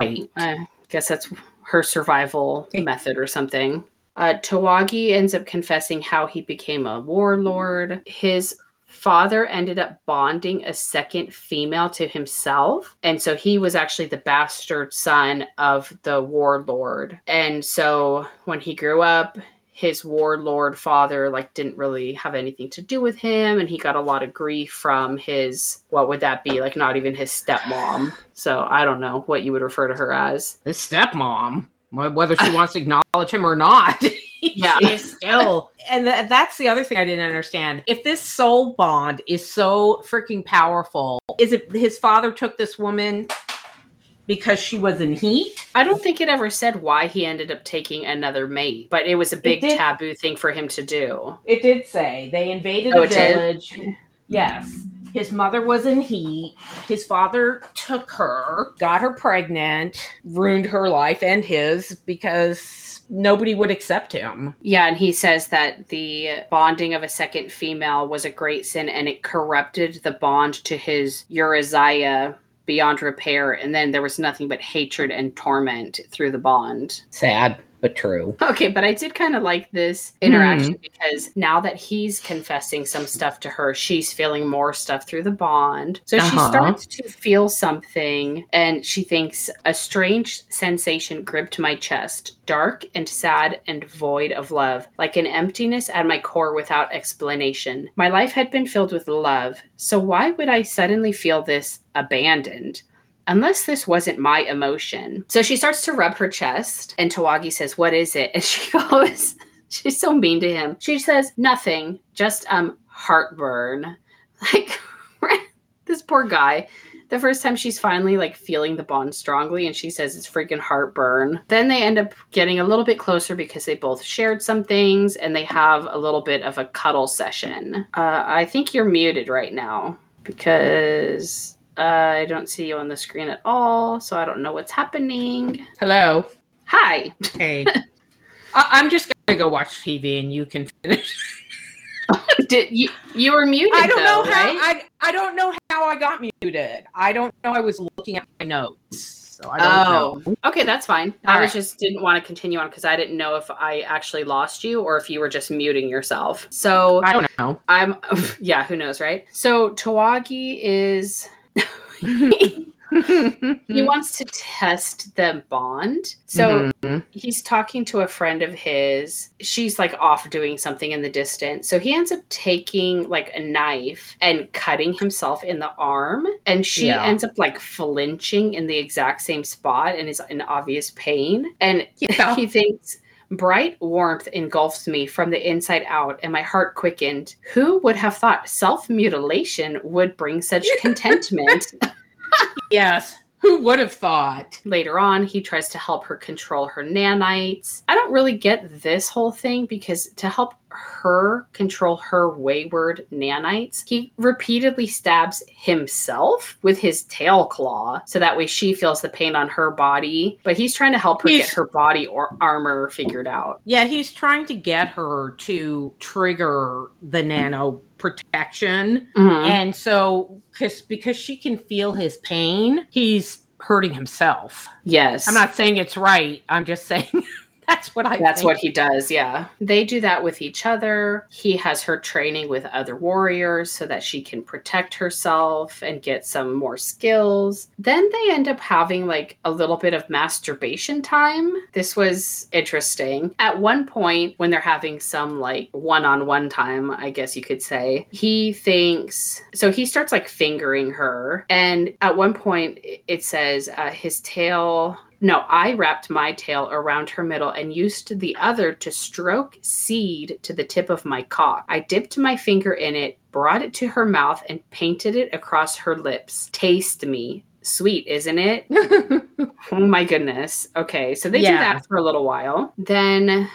A: Right.
B: I guess that's her survival method or something. Uh, Tawagi ends up confessing how he became a warlord. His father ended up bonding a second female to himself. And so he was actually the bastard son of the warlord. And so when he grew up, his warlord father like didn't really have anything to do with him and he got a lot of grief from his what would that be like not even his stepmom so i don't know what you would refer to her as
A: His stepmom, whether she wants to acknowledge him or not. *laughs*
B: Yeah.
A: she's still. And th- that's the other thing I didn't understand. If this soul bond is so freaking powerful, is it his father took this woman because she was in heat?
B: i don't think it ever said why he ended up taking another mate but it was a big
A: did-
B: taboo thing for him to do
A: It did say they invaded
B: Oh,
A: a
B: it did?
A: village. Yes. His mother was in heat. His father took her, got her pregnant, ruined her life and his because nobody would accept him.
B: yeah and he says that the bonding of a second female was a great sin and it corrupted the bond to his uriziah beyond repair and then there was nothing but hatred and torment through the bond.
A: Sad, but true.
B: Okay, but I did kind of like this interaction because now that he's confessing some stuff to her, she's feeling more stuff through the bond. So she
A: Uh-huh.
B: starts to feel something and she thinks a strange sensation gripped my chest, dark and sad and void of love, like an emptiness at my core without explanation. My life had been filled with love, so why would I suddenly feel this abandoned? Unless this wasn't my emotion. So she starts to rub her chest, and Tawagi says, What is it? *laughs* And she goes, She's so mean to him. She says, Nothing, just um heartburn. *laughs* Like *laughs* this poor guy. The first time she's finally like feeling the bond strongly, and she says it's freaking heartburn. Then they end up getting a little bit closer because they both shared some things and they have a little bit of a cuddle session. Uh, I think you're muted right now because uh, I don't see you on the screen at all, so I don't know what's happening.
A: Hello.
B: Hi.
A: Hey. *laughs* I- I'm just gonna go watch TV and you can finish. *laughs*
B: Did you you were muted?
A: I don't know
B: though,
A: how
B: right?
A: I I don't know how I got muted. I don't know. I was looking at my notes, so I don't
B: Oh,
A: know.
B: okay, that's fine.
A: All
B: I was
A: right.
B: just didn't want to continue on because I didn't know if I actually lost you or if you were just muting yourself. So
A: I don't know.
B: I'm, *laughs* yeah, who knows, right? So Tawagi is *laughs* he *laughs* wants to test the bond. So
A: Mhm.
B: he's talking to a friend of his. She's like off doing something in the distance. So he ends up taking like a knife and cutting himself in the arm. And she
A: Yeah.
B: ends up like flinching in the exact same spot and is in obvious pain. And
A: Yeah. *laughs*
B: he thinks, Bright warmth engulfs me from the inside out, and my heart quickened. Who would have thought self mutilation would bring such *laughs* contentment?
A: yes. Who would have thought?
B: Later on, he tries to help her control her nanites. I don't really get this whole thing because to help her control her wayward nanites, he repeatedly stabs himself with his tail claw so that way she feels the pain on her body. But he's trying to help her
A: He's-
B: get her body or armor figured out.
A: Yeah, he's trying to get her to trigger the nano protection.
B: Mhm.
A: And so cause, because she can feel his pain, he's hurting himself.
B: Yes.
A: I'm not saying it's right. I'm just saying *laughs* that's what I
B: That's
A: think.
B: what he does, yeah. They do that with each other. He has her training with other warriors so that she can protect herself and get some more skills. Then they end up having like a little bit of masturbation time. This was interesting. At one point, when they're having some like one on one time, I guess you could say, he thinks so he starts like fingering her. And at one point, it- it says uh, his tail no, I wrapped my tail around her middle and used the other to stroke seed to the tip of my cock. I dipped my finger in it, brought it to her mouth, and painted it across her lips. Taste me. Sweet, isn't it? *laughs* Oh my goodness. Okay, so they do
A: Yeah.
B: that for a little while. Then,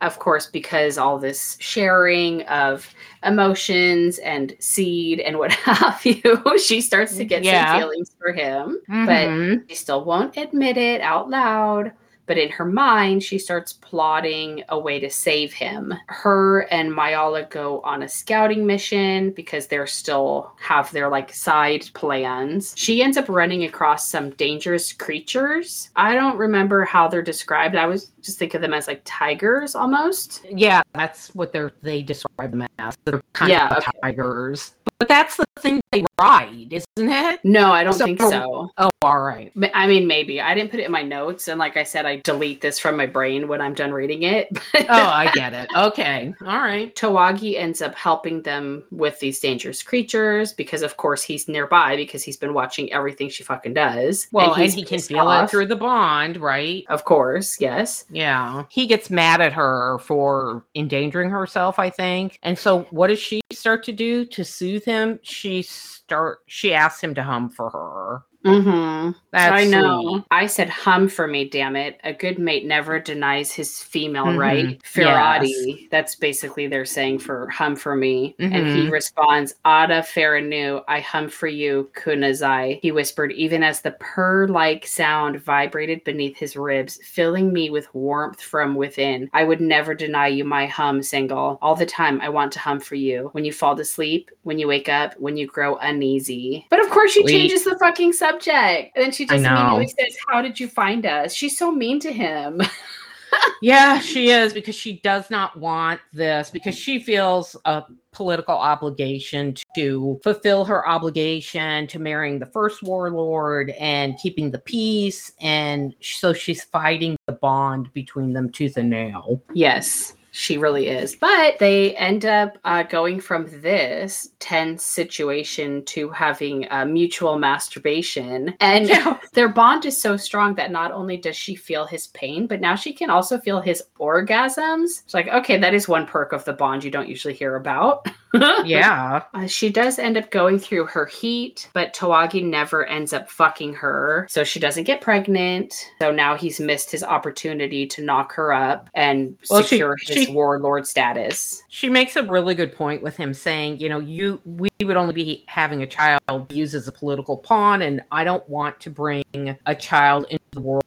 B: of course, because all this sharing of emotions and seed and what *laughs* have you, she starts to get
A: Yeah.
B: some feelings for him.
A: Mhm.
B: But she still won't admit it out loud. But in her mind, she starts plotting a way to save him. Her and Mayala go on a scouting mission because they're still have their like side plans. She ends up running across some dangerous creatures. I don't remember how they're described. I was just think of them as like tigers almost.
A: yeah, that's what they're they describe them as. They're kind
B: Yeah,
A: of
B: okay.
A: tigers. But that's the thing they ride, isn't it?
B: No, I don't
A: So-
B: think so.
A: Oh, all right.
B: I mean, maybe. I didn't put it in my notes. And like I said, I delete this from my brain when I'm done reading it. *laughs*
A: Oh, I get it. Okay. All right.
B: Tawagi ends up helping them with these dangerous creatures because, of course, he's nearby because he's been watching everything she fucking does.
A: Well, and,
B: he's
A: he can feel it through the bond, right?
B: Of course, yes.
A: Yeah. He gets mad at her for endangering herself, I think. And so what does she start to do to soothe him? She start she asks him to hum for her.
B: Mm-hmm.
A: That's
B: I know.
A: sweet.
B: I said hum for me, damn it. A good mate never denies his female
A: Mhm.
B: right. Ferrati. That's basically they're saying for hum for me. And he
A: Mhm.
B: responds, Ada Ferranu, I hum for you, Kunazai. He whispered, even as the purr like sound vibrated beneath his ribs, filling me with warmth from within. I would never deny you my hum, Single. All the time, I want to hum for you. When you fall to sleep, when you wake up, when you grow uneasy. But of course, she
A: Sweet.
B: changes the fucking subject. And then she just immediately says, How did you find us? She's so mean to him. *laughs*
A: Yeah, she is because she does not want this because she feels a political obligation to fulfill her obligation to marrying the first warlord and keeping the peace. And so she's fighting the bond between them tooth and nail.
B: Yes, she really is. But they end up uh, going from this tense situation to having uh, mutual masturbation. And
A: Yeah. *laughs*
B: their bond is so strong that not only does she feel his pain, but now she can also feel his orgasms. It's like, okay, that is one perk of the bond you don't usually hear about. *laughs*
A: Yeah. *laughs*
B: Uh, she does end up going through her heat, but Tawagi never ends up fucking her. So she doesn't get pregnant. So now he's missed his opportunity to knock her up and
A: Well, she-
B: secure his
A: she-
B: warlord status.
A: She makes a really good point with him saying, you know, you we would only be having a child used as a political pawn, and I don't want to bring a child into the world.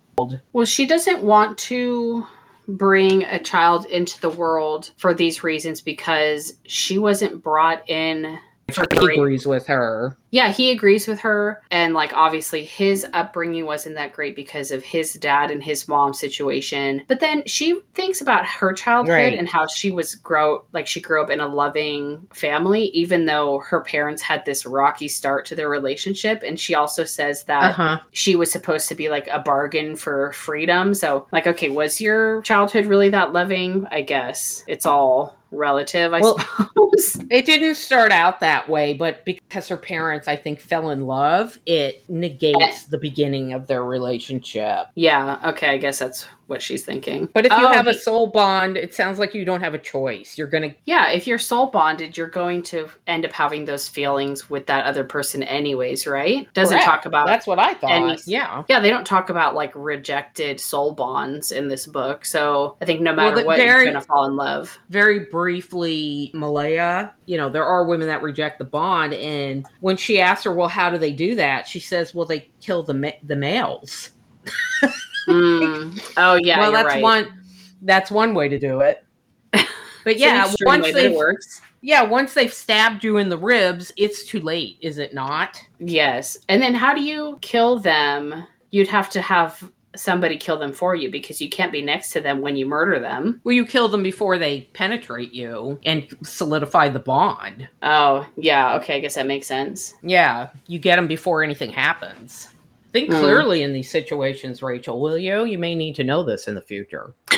B: Well, she doesn't want to bring a child into the world for these reasons because she wasn't brought in for
A: He
B: great
A: agrees with her.
B: Yeah, he agrees with her. And like obviously his upbringing wasn't that great because of his dad and his mom situation. But then she thinks about her childhood
A: Right.
B: and how she was grow like she grew up in a loving family, even though her parents had this rocky start to their relationship. And she also says that
A: Uh huh.
B: she was supposed to be like a bargain for freedom. So like, okay, was your childhood really that loving? I guess it's all relative, I
A: Well-
B: suppose. *laughs*
A: It didn't start out that way, but because her parents, I think, fell in love, it negates the beginning of their relationship.
B: Yeah, okay, I guess that's what she's thinking.
A: But if you
B: Oh,
A: have a soul bond, it sounds like you don't have a choice. You're gonna
B: yeah, if you're soul bonded, you're going to end up having those feelings with that other person, anyways, right? Doesn't
A: Correct.
B: talk about
A: That's what I thought.
B: any-
A: yeah.
B: Yeah, they don't talk about like rejected soul bonds in this book. So I think no matter
A: the
B: what,
A: very-
B: you're gonna fall in love.
A: Very briefly, Mayala, you know, there are women that reject the bond. And when she asks her, well, how do they do that? She says, well, they kill the, ma- the males. *laughs*
B: Mm. *laughs* Oh yeah,
A: well, that's
B: right.
A: one. That's one way to do it. *laughs* But yeah, once
B: way, but
A: they
B: works.
A: yeah once they've stabbed you in the ribs, it's too late, is it not?
B: Yes, and then how do you kill them? You'd have to have somebody kill them for you because you can't be next to them when you murder them.
A: Well, you kill them before they penetrate you and solidify the bond.
B: Oh yeah, okay, I guess that makes sense.
A: Yeah, you get them before anything happens. Think
B: Mm.
A: clearly in these situations, Rachel, will you? You may need to know this in the future. *laughs*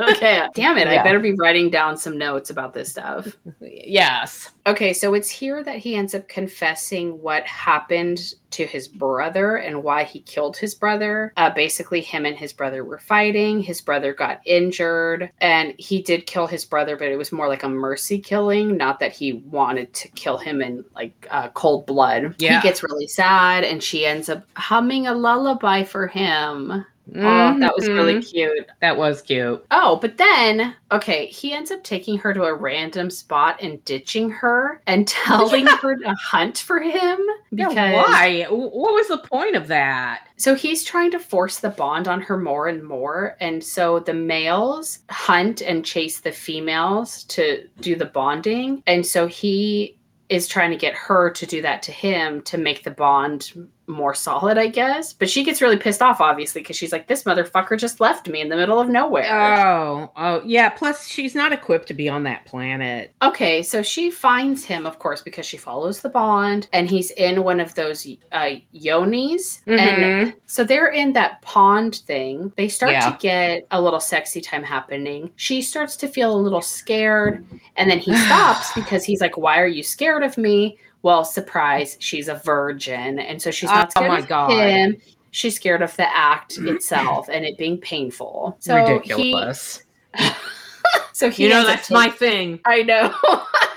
B: okay, damn it, I better be writing down some notes about this stuff.
A: Yes.
B: Okay, so it's here that he ends up confessing what happened to his brother and why he killed his brother. Uh, basically, him and his brother were fighting. His brother got injured, and he did kill his brother, but it was more like a mercy killing, not that he wanted to kill him in like uh, cold blood.
A: Yeah.
B: He gets really sad, and she ends up humming a lullaby for him. Oh, that was really
A: Mhm.
B: cute.
A: that was cute.
B: Oh, but then, okay, he ends up taking her to a random spot and ditching her and *laughs* telling her to hunt for him because
A: yeah, why? What was the point of that?
B: so he's trying to force the bond on her more and more and so the males hunt and chase the females to do the bonding and so he is trying to get her to do that to him to make the bond more solid, I guess. But she gets really pissed off, obviously, because she's like, this motherfucker just left me in the middle of nowhere.
A: Oh, oh, yeah. Plus, she's not equipped to be on that planet.
B: Okay, so she finds him, of course, because she follows the bond, and he's in one of those uh, yonis. And
A: Mhm.
B: so they're in that pond thing. They start
A: Yeah.
B: to get a little sexy time happening. She starts to feel a little scared, and then he *sighs* stops because he's like, Why are you scared of me? Well, surprise, she's a virgin. And so she's not
A: Oh
B: scared
A: my
B: of
A: God.
B: him. She's scared of the act *clears throat* itself and it being painful. So
A: Ridiculous.
B: He, *laughs* so he
A: you know, that's my thing.
B: I know. *laughs*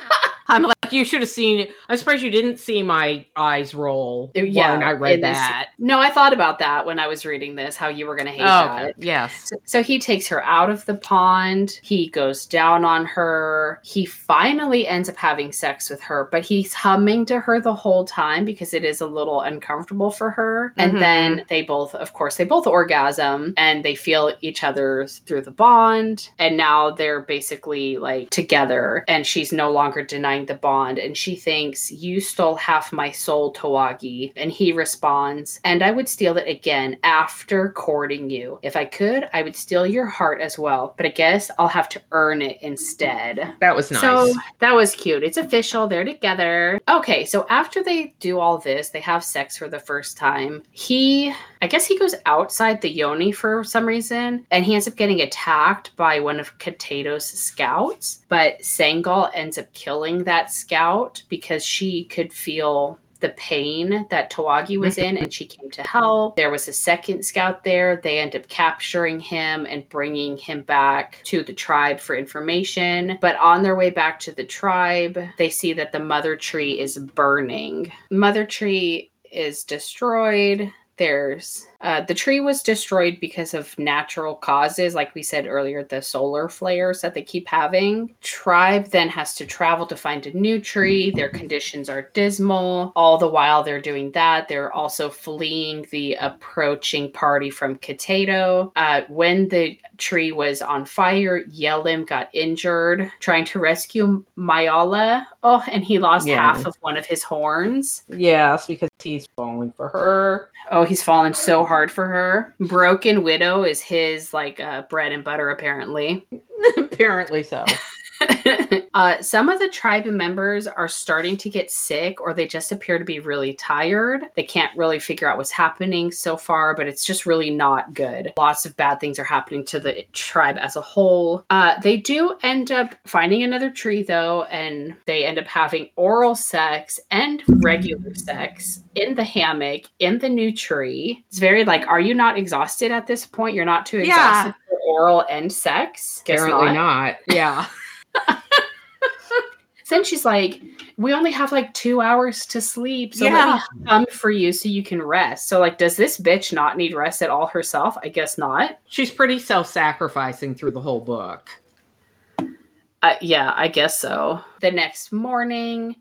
A: I'm like, you should have seen. I'm surprised you didn't see my eyes roll
B: Yeah,
A: when I read
B: in this-
A: that.
B: No, I thought about that when I was reading this, how you were going to hate
A: Oh,
B: that.
A: yes.
B: So, so he takes her out of the pond. He goes down on her. He finally ends up having sex with her, but he's humming to her the whole time because it is a little uncomfortable for her. And
A: Mhm.
B: then they both, of course, they both orgasm and they feel each other through the bond. And now they're basically like together and she's no longer denying the bond. And she thinks, You stole half my soul, Tawagi. And he responds, And I would steal it again after courting you. If I could, I would steal your heart as well. But I guess I'll have to earn it instead.
A: That was nice.
B: So that was cute. It's official. They're together. Okay, so after they do all this, they have sex for the first time. He, I guess he goes outside the yoni for some reason, and he ends up getting attacked by one of Katato's scouts. But Sangal ends up killing that scout because she could feel the pain that Tawagi was in and she came to help. There was a second scout there. They end up capturing him and bringing him back to the tribe for information. But on their way back to the tribe, they see that the mother tree is burning. Mother tree is destroyed. There's uh, the tree was destroyed because of natural causes, like we said earlier, the solar flares that they keep having. Tribe then has to travel to find a new tree. Their conditions are dismal. All the while they're doing that, they're also fleeing the approaching party from Katato. Uh, when the tree was on fire, Yelim got injured trying to rescue Mayala. Oh, and he lost
A: Yeah.
B: half of one of his horns.
A: yes, because he's falling for her.
B: Oh, he's fallen so hard for her. Broken Widow is his like uh, bread and butter, apparently. *laughs*
A: Apparently so. *laughs*
B: uh, some of the tribe members are starting to get sick or they just appear to be really tired. They can't really figure out what's happening so far, but it's just really not good. Lots of bad things are happening to the tribe as a whole. Uh, they do end up finding another tree though, and they end up having oral sex and regular sex in the hammock in the new tree. It's very like, are you not exhausted at this point? You're not too
A: Yeah.
B: exhausted for oral and sex? Guess
A: Apparently not. *laughs* Yeah.
B: Then she's like, "We only have like two hours to sleep, so
A: Yeah.
B: let me come for you so you can rest." So, like, does this bitch not need rest at all herself? I guess not.
A: She's pretty self-sacrificing through the whole book.
B: Uh, yeah, I guess so. The next morning,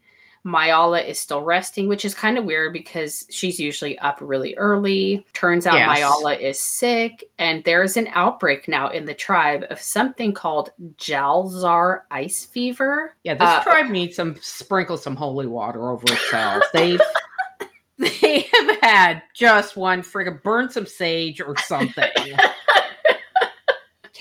B: Mayala is still resting, which is kind of weird because she's usually up really early. Turns out
A: Yes.
B: Mayala is sick, and there's an outbreak now in the tribe of something called Jalzar ice fever.
A: Yeah, this
B: Uh,
A: tribe needs some sprinkle some holy water over itself. *laughs* They've they have had just one friggin' burn some sage or something. *laughs*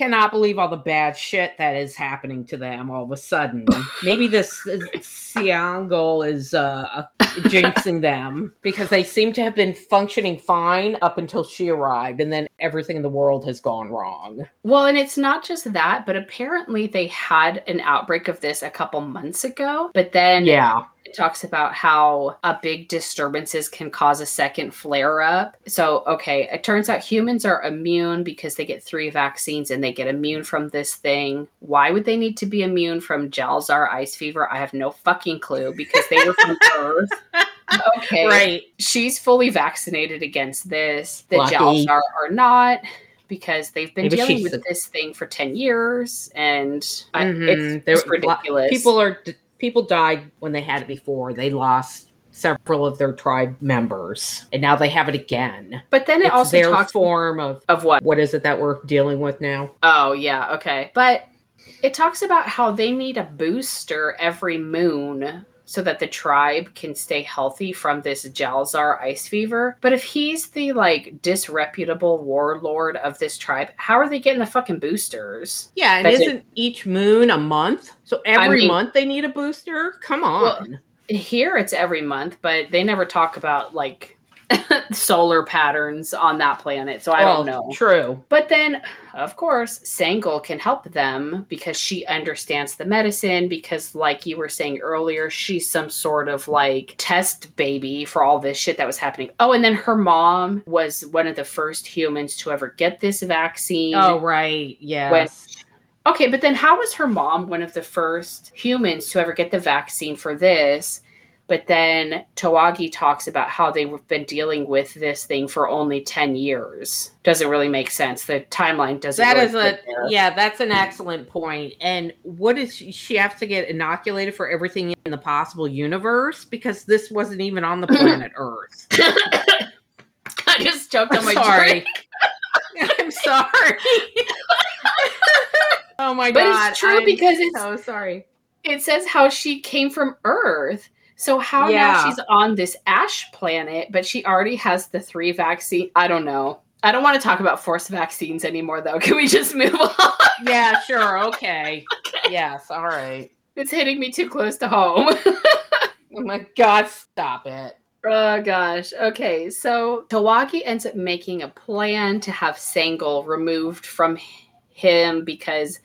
A: Cannot believe all the bad shit that is happening to them all of a sudden. Maybe this *laughs* Siangol is uh, jinxing them because they seem to have been functioning fine up until she arrived, and then everything in the world has gone wrong.
B: Well, and it's not just that, but apparently they had an outbreak of this a couple months ago. But then
A: Yeah.
B: It talks about how a big disturbances can cause a second flare up. So, okay, it turns out humans are immune because they get three vaccines and they get immune from this thing. Why would they need to be immune from Jalzar ice fever? I have no fucking clue because they were from *laughs* Earth. Okay.
A: Right.
B: She's fully vaccinated against this. The
A: Lucky.
B: Jalzar are not because they've been
A: Maybe
B: dealing with
A: the-
B: this thing for 10 years and I,
A: Mhm.
B: it's, it's ridiculous.
A: People are people died when they had it before. They lost several of their tribe members, and now they have it again.
B: but then it
A: It's
B: also
A: their
B: talks
A: form of
B: of what?
A: what is it that we're dealing with now?
B: Oh, yeah, okay. But it talks about how they need a booster every moon so that the tribe can stay healthy from this Jalzar ice fever. But if he's the like disreputable warlord of this tribe, how are they getting the fucking boosters?
A: Yeah, and
B: That's it.
A: isn't each moon a month? So every
B: mean-
A: month they need a booster? Come
B: Well,
A: on.
B: Here it's every month, but they never talk about like *laughs* solar patterns on that planet. So I
A: Well,
B: don't oh, know.
A: True.
B: But then, of course, Sangul can help them because she understands the medicine. Because, like you were saying earlier, she's some sort of like test baby for all this shit that was happening. Oh, and then her mom was one of the first humans to ever get this vaccine.
A: Oh right. Yes.
B: Okay, but then how was her mom one of the first humans to ever get the vaccine for this? But then Tawagi talks about how they've been dealing with this thing for only 10 years. Doesn't really make sense. The timeline doesn't
A: That
B: really
A: is a
B: there.
A: yeah, that's an excellent point. And what is she, she have to get inoculated for everything in the possible universe because this wasn't even on the *laughs* planet Earth. *laughs*
B: I just choked on my
A: sorry.
B: drink. *laughs*
A: I'm sorry. oh my
B: But
A: god.
B: But it's true
A: I'm
B: because it's
A: so sorry.
B: it says how she came from Earth. So how now she's on this ash planet, but she already has the three vaccine. I don't know. I don't want to talk about forced vaccines anymore, though. *laughs* Can we just move on?
A: Yeah, sure. *laughs* Okay. Yes. All right.
B: It's hitting me too close to home. *laughs*
A: Oh my god, stop it.
B: oh gosh. Okay, so Tawagi ends up making a plan to have Sangul removed from him because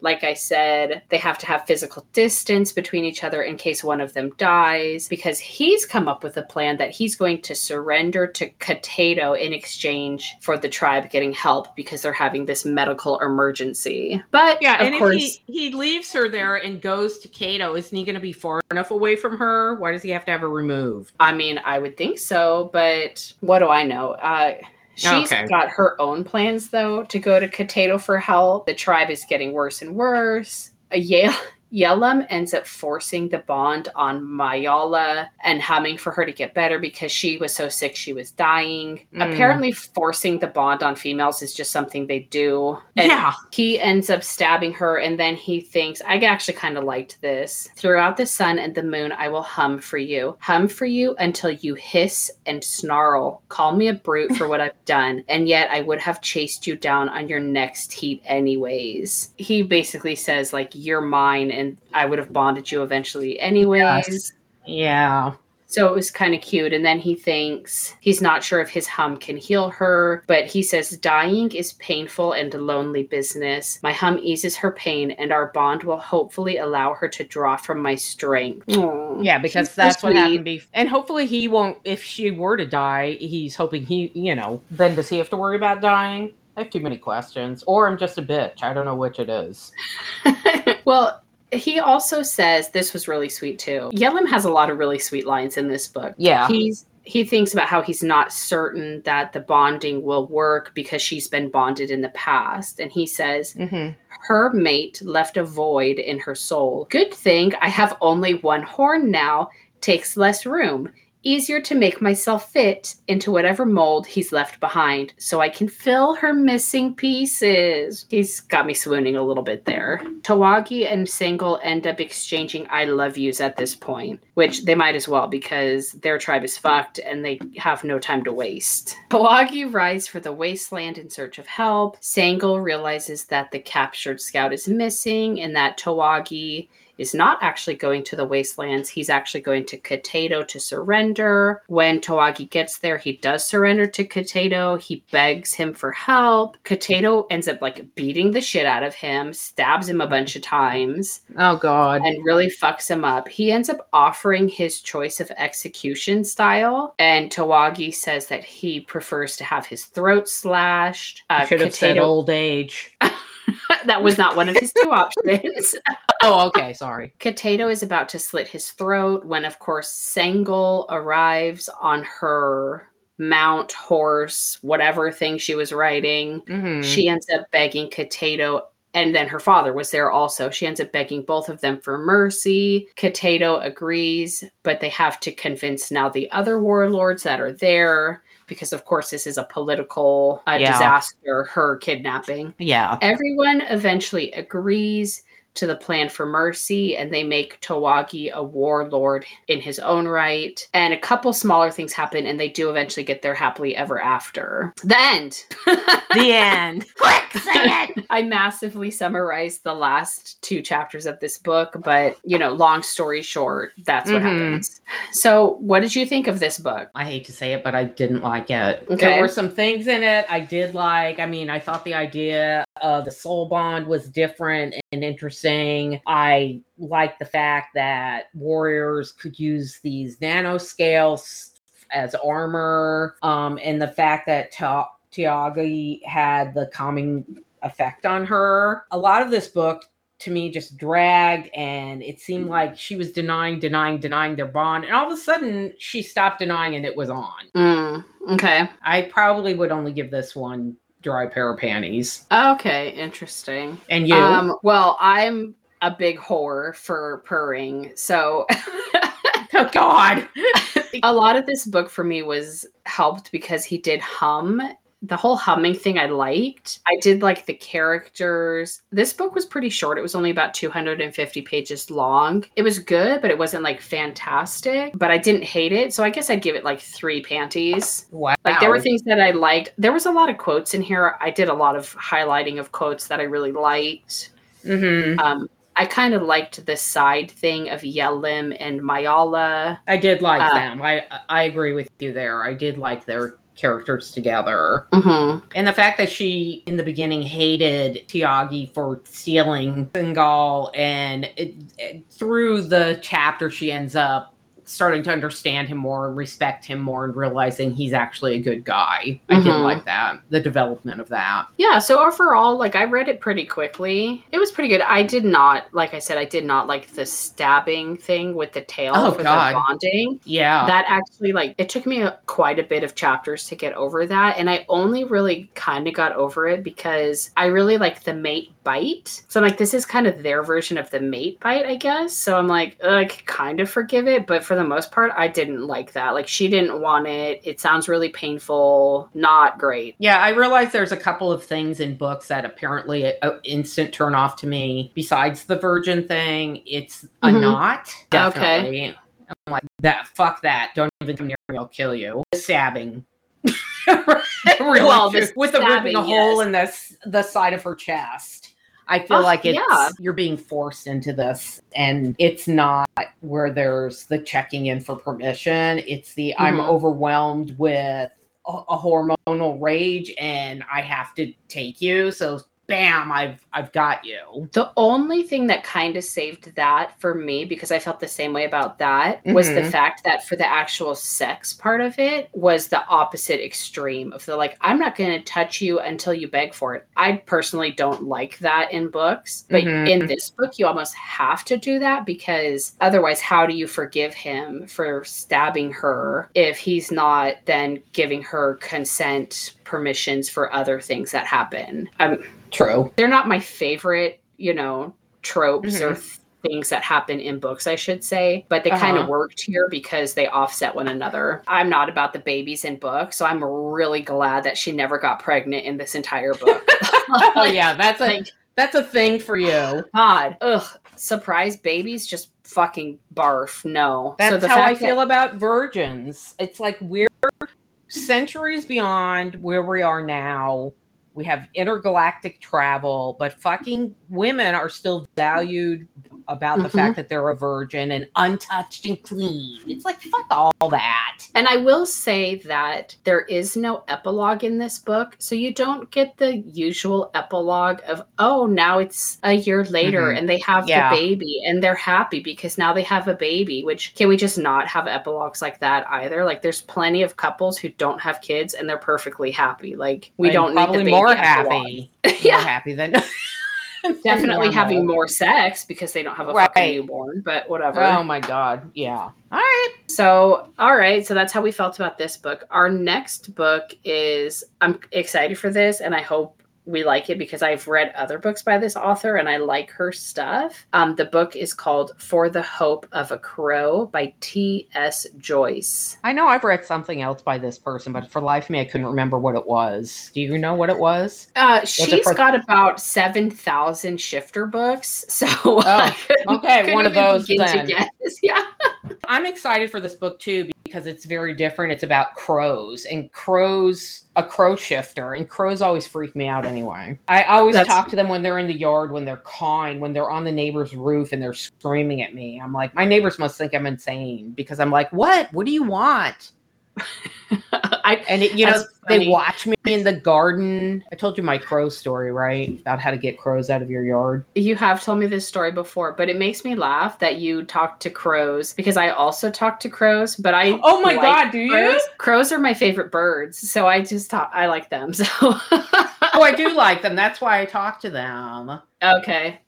B: like I said, they have to have physical distance between each other in case one of them dies. Because he's come up with a plan that he's going to surrender to Katato in exchange for the tribe getting help because they're having this medical emergency. But
A: Yeah,
B: of
A: and
B: course,
A: if he, he leaves her there and goes to Kato, isn't he going to be far enough away from her? Why does he have to have her removed?
B: I mean, I would think so, but what do I know? Uh, she's
A: Okay.
B: got her own plans, though, to go to Katato for help. The tribe is getting worse and worse. A Yale. Yellam ends up forcing the bond on Mayala and humming for her to get better because she was so sick she was dying.
A: Mm.
B: Apparently, forcing the bond on females is just something they do. And
A: yeah.
B: he ends up stabbing her, and then he thinks, I actually kind of liked this. Throughout the sun and the moon, I will hum for you. Hum for you until you hiss and snarl. Call me a brute for what I've done, and yet I would have chased you down on your next heat, anyways. He basically says, like, you're mine and I would have bonded you eventually anyways.
A: Yes. Yeah.
B: So it was kind of cute. And then he thinks he's not sure if his hum can heal her, but he says, Dying is painful and a lonely business. My hum eases her pain, and our bond will hopefully allow her to draw from my strength.
A: Yeah, because
B: so
A: that's what happened. Bef- and hopefully he won't. If she were to die, he's hoping he, you know, then does he have to worry about dying? I have too many questions, or I'm just a bitch. I don't know which it is. *laughs*
B: well, he also says this was really sweet too. Yellum has a lot of really sweet lines in this book.
A: Yeah.
B: He's he thinks about how he's not certain that the bonding will work because she's been bonded in the past. And he says,
A: Mm-hmm.
B: her mate left a void in her soul. Good thing I have only one horn now, takes less room. Easier to make myself fit into whatever mold he's left behind so I can fill her missing pieces. He's got me swooning a little bit there. Tawagi and Single end up exchanging I love yous at this point, which they might as well because their tribe is fucked and they have no time to waste. Tawagi rides for the wasteland in search of help. Sangle realizes that the captured scout is missing and that Tawagi is not actually going to the wastelands. He's actually going to Kateto to surrender. When Tawagi gets there, he does surrender to Kateto. He begs him for help. Kateto ends up like beating the shit out of him, stabs him a bunch of times,
A: Oh God.
B: and really fucks him up. He ends up offering his choice of execution style, and Tawagi says that he prefers to have his throat slashed. Uh,
A: should have said old age. *laughs*
B: that was not one of his two options. *laughs*
A: Oh, okay. Sorry.
B: Kateto is about to slit his throat when, of course, Sengel arrives on her mount, horse, whatever thing she was riding.
A: Mhm.
B: She ends up begging Kateto, and then her father was there also. She ends up begging both of them for mercy. Kateto agrees, but they have to convince now the other warlords that are there. Because of course this is a political uh,
A: Yeah.
B: disaster, her kidnapping.
A: yeah.
B: Everyone eventually agrees to the plan for mercy and they make Tawagi a warlord in his own right. And a couple smaller things happen and they do eventually get there happily ever after. The end. *laughs*
A: The end. *laughs* Quick, say it.
B: I massively summarized the last two chapters of this book, but you know, long story short, that's what
A: Mhm.
B: happens. So, what did you think of this book?
A: I hate to say it, but I didn't like it.
B: Okay.
A: There were some things in it I did like. I mean, I thought the idea of the soul bond was different and interesting. I like the fact that warriors could use these nanoscales as armor, um, and the fact that Ta- Tiagi had the calming effect on her. A lot of this book to me just dragged and it seemed like she was denying denying denying their bond and all of a sudden she stopped denying and it was on
B: Mm, okay.
A: i probably would only give this one dry pair of panties
B: Okay, interesting.
A: and you
B: Um, well, I'm a big whore for purring, so *laughs*
A: oh god *laughs*
B: a lot of this book for me was helped because he did hum. The whole humming thing I liked. I did like the characters. This book was pretty short. It was only about 250 pages long. It was good, but it wasn't like fantastic. But I didn't hate it. So I guess I'd give it like three panties.
A: wow
B: Like there were things that I liked. There was a lot of quotes in here. I did a lot of highlighting of quotes that I really liked.
A: Mhm.
B: Um, I kind of liked the side thing of Yelim and Mayala.
A: i did like
B: Uh,
A: them i i agree with you there i did like their characters together
B: Mm-hmm.
A: and the fact that she in the beginning hated tiagi for stealing Singal and it, it- through the chapter she ends up starting to understand him more and respect him more and realizing he's actually a good guy i did
B: Mhm.
A: like that the development of that
B: Yeah, so overall, like I read it pretty quickly. It was pretty good. I did not, like I said, I did not like the stabbing thing with the tail
A: Oh,
B: for
A: God.
B: the bonding.
A: yeah
B: That actually, like, it took me a, quite a bit of chapters to get over that, and I only really kind of got over it because I really like the mate bite. So I'm like, this is kind of their version of the mate bite, I guess. So I'm like, I kind of forgive it, but for the most part, I didn't like that. Like, she didn't want it. It sounds really painful. Not great.
A: Yeah, I realize there's a couple of things in books that apparently a, a instant turn off to me. Besides the virgin thing, it's a
B: Mhm.
A: not.
B: Okay.
A: I'm like that. Fuck that. Don't even come near me. I'll kill you. The stabbing. *laughs* really,
B: Well, the
A: with the ripping a hole in the the side of her chest. I feel
B: Oh,
A: like it's
B: yeah.
A: you're being forced into this, and it's not where there's the checking in for permission. It's the I'm
B: Mhm.
A: overwhelmed with a, a hormonal rage, and I have to take you. So, bam, I've I've got you.
B: The only thing that kind of saved that for me, because I felt the same way about that, was the
A: Mhm.
B: fact that for the actual sex part of it was the opposite extreme of the like, I'm not going to touch you until you beg for it. I personally don't like that in books, but
A: Mhm.
B: in this book, you almost have to do that because otherwise, how do you forgive him for stabbing her if he's not then giving her consent permissions for other things that happen? Um,
A: True.
B: they're not my favorite, you know, tropes or
A: Mhm.
B: th- things that happen in books, I should say, but they kind of
A: Uh-huh.
B: worked here because they offset one another. I'm not about the babies in books, so I'm really glad that she never got pregnant in this entire book.
A: Oh *laughs* *laughs* yeah, that's a
B: Like,
A: that's a thing for you.
B: God, ugh, surprise babies, just fucking barf. No.
A: That's
B: the
A: how I
B: fact that-
A: feel about virgins. It's like we're centuries beyond where we are now. We have intergalactic travel, but fucking women are still valued about the
B: Mhm.
A: fact that they're a virgin and untouched and clean. It's like fuck all that.
B: And I will say that there is no epilogue in this book. So you don't get the usual epilogue of, oh, now it's a year later
A: Mhm.
B: and they have
A: Yeah.
B: the baby and they're happy because now they have a baby, which can we just not have epilogues like that either? Like there's plenty of couples who don't have kids and they're perfectly happy. Like we
A: And
B: don't need the baby
A: more
B: epilogue.
A: happy. More *laughs*
B: yeah.
A: happy than *laughs*
B: Definitely
A: normal.
B: having more sex because they don't have a
A: Right.
B: fucking newborn, but whatever.
A: Oh my god. Yeah. All right.
B: So, all right. So that's how we felt about this book. Our next book is, I'm excited for this and I hope we like it because I've read other books by this author and I like her stuff. Um, the book is called For the Hope of a Crow by T.S. Joyce.
A: I know I've read something else by this person, but for life of me, I couldn't remember what it was. Do you know what it was?
B: Uh, she's
A: for-
B: got about 7,000 shifter books. *laughs* So,
A: Oh, Okay, one of those then. *laughs*
B: Yeah.
A: I'm excited for this book too because it's very different. It's about crows and crows, a crow shifter, and crows always freak me out anyway. I always
B: That's-
A: talk to them when they're in the yard, when they're cawing, when they're on the neighbor's roof and they're screaming at me. I'm like, my neighbors must think I'm insane because I'm like, what? What do you want? *laughs*
B: I,
A: And it, you know,
B: That's
A: they watch me in the garden. I told you my crow story, right? About how to get crows out of your yard.
B: You have told me this story before, but it makes me laugh that you talk to crows because I also talk to crows, but I
A: Oh my
B: like
A: god, do you?
B: crows. Crows are my favorite birds, so I just talk, I like them. So
A: Oh, I do *laughs* like them. That's why I talk to them.
B: okay.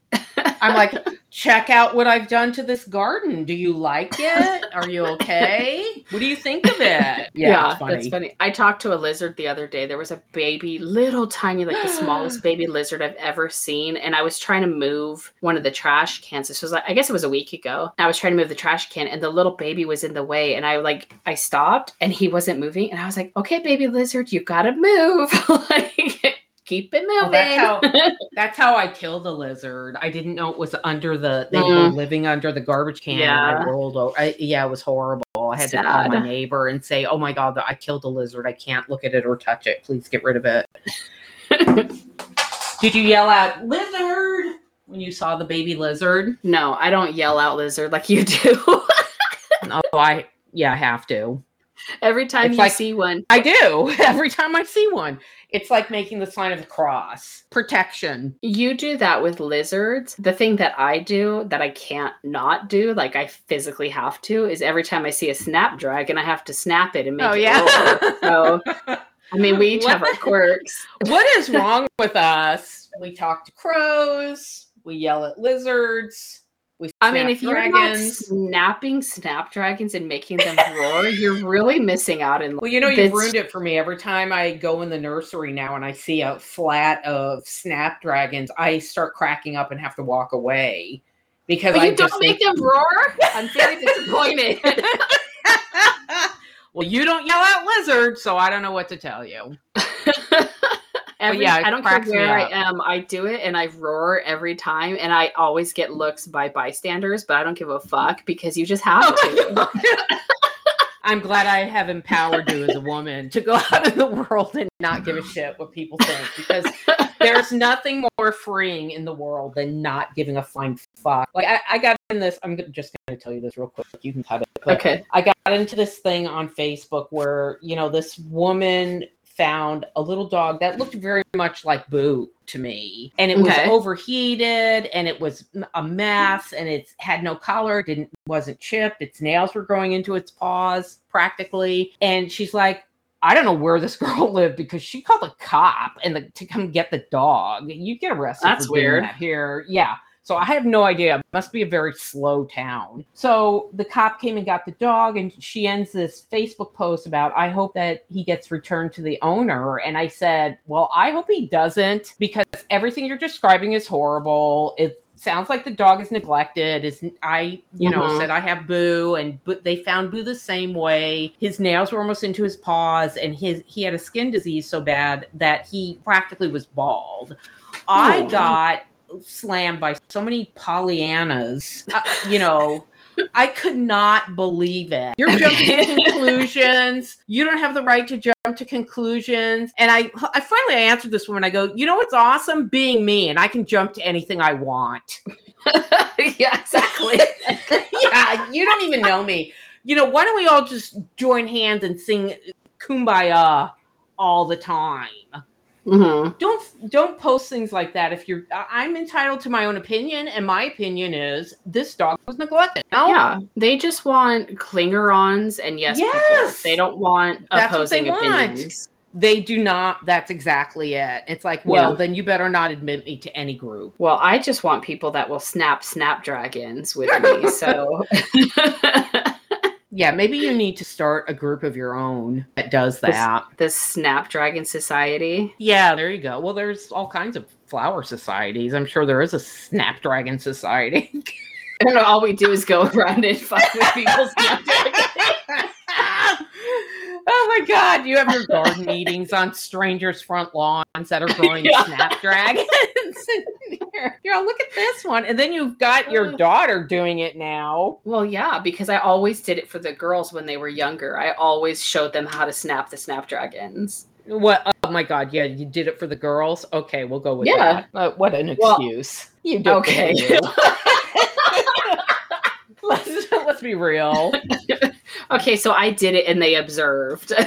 A: I'm like, check out what I've done to this garden. Do you like it? Are you okay? What do you think of it? *laughs*
B: Yeah,
A: it's funny.
B: that's funny. I talked to a lizard the other day. There was a baby, little tiny, like the smallest *gasps* baby lizard I've ever seen. And I was trying to move one of the trash cans. This was like, I guess it was a week ago. I was trying to move the trash can and the little baby was in the way. And I like, I stopped and he wasn't moving. And I was like, okay, baby lizard, you gotta move. *laughs* like, keep it
A: Well, that's how *laughs* that's how I killed the lizard. I didn't know it was under the they were
B: Mm.
A: living under the garbage can. and
B: Yeah.
A: I rolled over. I, yeah, it was horrible. I had to call my neighbor and say, "Oh my god, I killed a lizard. I can't look at it or touch it. Please get rid of it." *laughs* Did you yell out "lizard" when you saw the baby lizard?
B: no, I don't yell out lizard like you do. *laughs*
A: Oh, I yeah, I have to.
B: Every time
A: It's
B: you
A: like-
B: see one,
A: I do *laughs* every time I see one. It's like making the sign of the cross, protection.
B: You do that with lizards. The thing that I do that I can't not do, like I physically have to, is every time I see a snapdragon, I have to snap it and make
A: Oh
B: it
A: yeah.
B: roll. *laughs* So I mean, we each have our quirks. *laughs*
A: what is wrong with us? We talk to crows. We yell at lizards. We
B: I mean, if you're not snapping snapdragons and making them roar, you're really missing out in.
A: Well, you know, you've ruined it for me. Every time I go in the nursery now and I see a flat of snapdragons, I start cracking up and have to walk away because
B: But
A: I
B: you don't make them roar. I'm very disappointed. *laughs* *laughs*
A: well, you don't yell at lizards, so I don't know what to tell you. *laughs*
B: Every,
A: yeah,
B: I don't care where I am. I do it and I roar every time, and I always get looks by bystanders, but I don't give a fuck because you just have to. *laughs* *laughs*
A: I'm glad I have empowered you as a woman to go *laughs* out in the world and not give a shit what people think because There's nothing more freeing in the world than not giving a flying fuck. Like I, I got in this. I'm just going to tell you this real quick. You can cut it. but
B: Okay.
A: I got into this thing on Facebook where you know this woman found a little dog that looked very much like Boo to me, and it was
B: Okay.
A: overheated, and it was a mess, and it had no collar, didn't wasn't chipped, its nails were growing into its paws practically, and she's like. I don't know where this *laughs* girl lived because she called a cop and the, to come get the dog. You get arrested.
B: That's weird.
A: that here. Yeah. So I have no idea. It must be a very slow town. So the cop came and got the dog, and she ends this Facebook post about, I hope that he gets returned to the owner. And I said, Well, I hope he doesn't because everything you're describing is horrible. It sounds like the dog is neglected. Is I, you know,
B: Mhm.
A: said I have Boo, and but they found Boo the same way. His nails were almost into his paws, and his he had a skin disease so bad that he practically was bald. I
B: Oh.
A: got slammed by so many Pollyannas. Uh, you know, I could not believe it. You're jumping to *laughs* conclusions. You don't have the right to jump to conclusions. And I, I finally answered this woman. I go, you know what's awesome? Being me, and I can jump to anything I want. *laughs*
B: yeah, exactly. *laughs*
A: yeah, you don't even know me. You know, why don't we all just join hands and sing "Kumbaya" all the time?
B: Hmm
A: don't don't post things like that if you're i'm entitled to my own opinion and my opinion is this dog was neglected no
B: Yeah, they just want clinger-ons and yes.
A: Yes!
B: They don't want
A: That's what they
B: opposing
A: want.
B: opinions.
A: they do not that's exactly it it's like well
B: Yeah.
A: then you better not admit me to any group
B: Well, I just want people that will snap snapdragons with me. So *laughs* *laughs*
A: yeah maybe you need to start a group of your own that does that
B: the Snapdragon Society.
A: yeah there you go well there's all kinds of flower societies i'm sure there is a snapdragon society *laughs*
B: and. All we do is go around and fuck with people's snapdragons.
A: Oh my god, you have your garden meetings on strangers' front lawns that are growing *laughs*
B: Yeah.
A: snapdragons. you're, you're all, look at this one. And then you've got your daughter doing it now.
B: Well, yeah, because I always did it for the girls when they were younger. I always showed them how to snap the snapdragons.
A: What oh my god, yeah, you did it for the girls? Okay, we'll go with
B: Yeah.
A: that. Uh, what an
B: Well,
A: excuse. you did
B: okay.
A: okay. *laughs* let's, let's be real. *laughs*
B: Okay, so I did it and they observed. *laughs*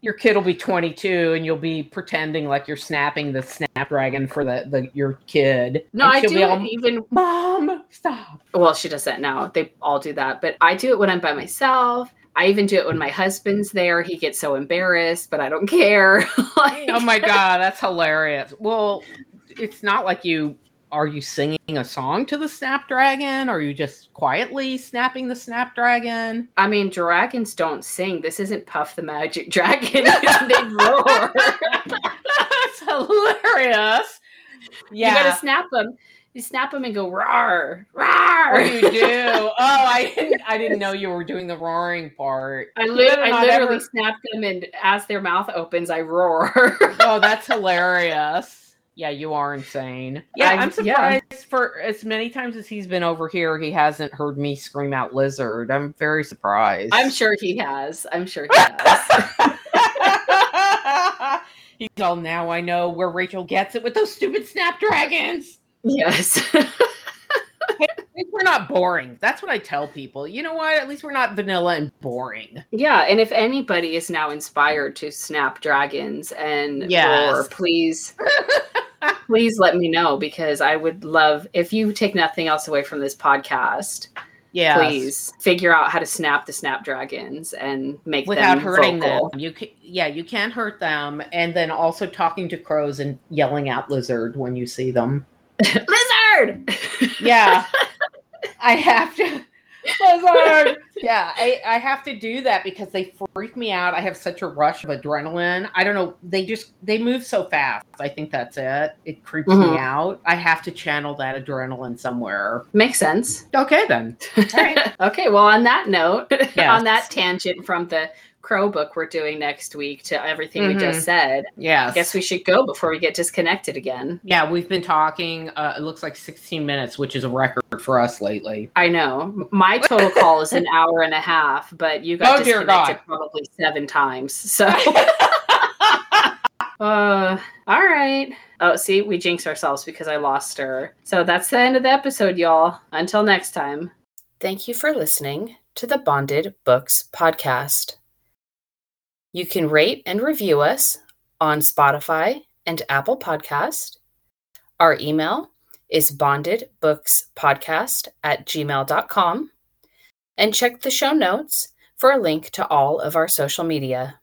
A: your kid will be 22 and you'll be pretending like you're snapping the snapdragon for the, the your kid.
B: no, I
A: she'll
B: do
A: all,
B: even
A: Mom, stop.
B: well, she does that now. They all do that, but I do it when I'm by myself. I even do it when my husband's there. He gets so embarrassed, but I don't care. Like- *laughs*
A: Oh my god, that's hilarious. Well, it's not like you are you singing a song to the snapdragon? Or are you just quietly snapping the snapdragon?
B: I mean, dragons don't sing. This isn't Puff the Magic *laughs* Dragon. *laughs* they roar. *laughs*
A: that's hilarious. Yeah.
B: You gotta snap them. You snap them and go roar,
A: Oh,
B: roar.
A: you do. Oh, I didn't. I didn't know you were doing the roaring part.
B: I,
A: better
B: I literally
A: ever-
B: snap them, and as their mouth opens, I roar.
A: Oh, that's hilarious. Yeah, you are insane. Yeah,
B: I'm-
A: I'm,
B: yeah.
A: surprised for as many times as he's been over here, he hasn't heard me scream out lizard. I'm very surprised.
B: I'm sure he has. I'm sure he has. *laughs* *laughs*
A: He's all now I know where Rachel gets it with those stupid snapdragons.
B: yes. *laughs*
A: At least we're not boring. That's what I tell people. You know what? At least we're not vanilla and boring.
B: yeah, and if anybody is now inspired to snap dragons and
A: Yes.
B: roar, please, *laughs* please let me know because I would love if you take nothing else away from this podcast.
A: Yeah.
B: Please figure out how to snap the snapdragons and make
A: Without
B: them
A: hurting
B: vocal.
A: them. You can, yeah, you can't hurt them. And then also talking to crows and yelling out lizard when you see them. *laughs*
B: Lizard.
A: Yeah. *laughs* I have to. *laughs* Yeah, I, I have to do that because they freak me out. I have such a rush of adrenaline. I don't know. They just they move so fast. I think that's it. It creeps
B: Mhm.
A: me out. I have to channel that adrenaline somewhere.
B: Makes sense.
A: Okay then. *laughs* All right.
B: okay, well, on that note, *laughs*
A: Yes.
B: on that tangent from the Crow book we're doing next week to everything we
A: Mhm.
B: just said,
A: Yeah,
B: I guess we should go before we get disconnected again.
A: Yeah, we've been talking. Uh, it looks like 16 minutes, which is a record for us lately.
B: I know my total call is an *laughs* hour and a half, but you got
A: Oh,
B: disconnected probably seven times. So *laughs* Uh, all right. Oh, see, we jinx ourselves because I lost her. So that's the end of the episode, y'all. Until next time. Thank you for listening to the Bonded Books podcast. You can rate and review us on Spotify and Apple Podcast. Our email is bondedbookspodcast at gmail.com. And check the show notes for a link to all of our social media.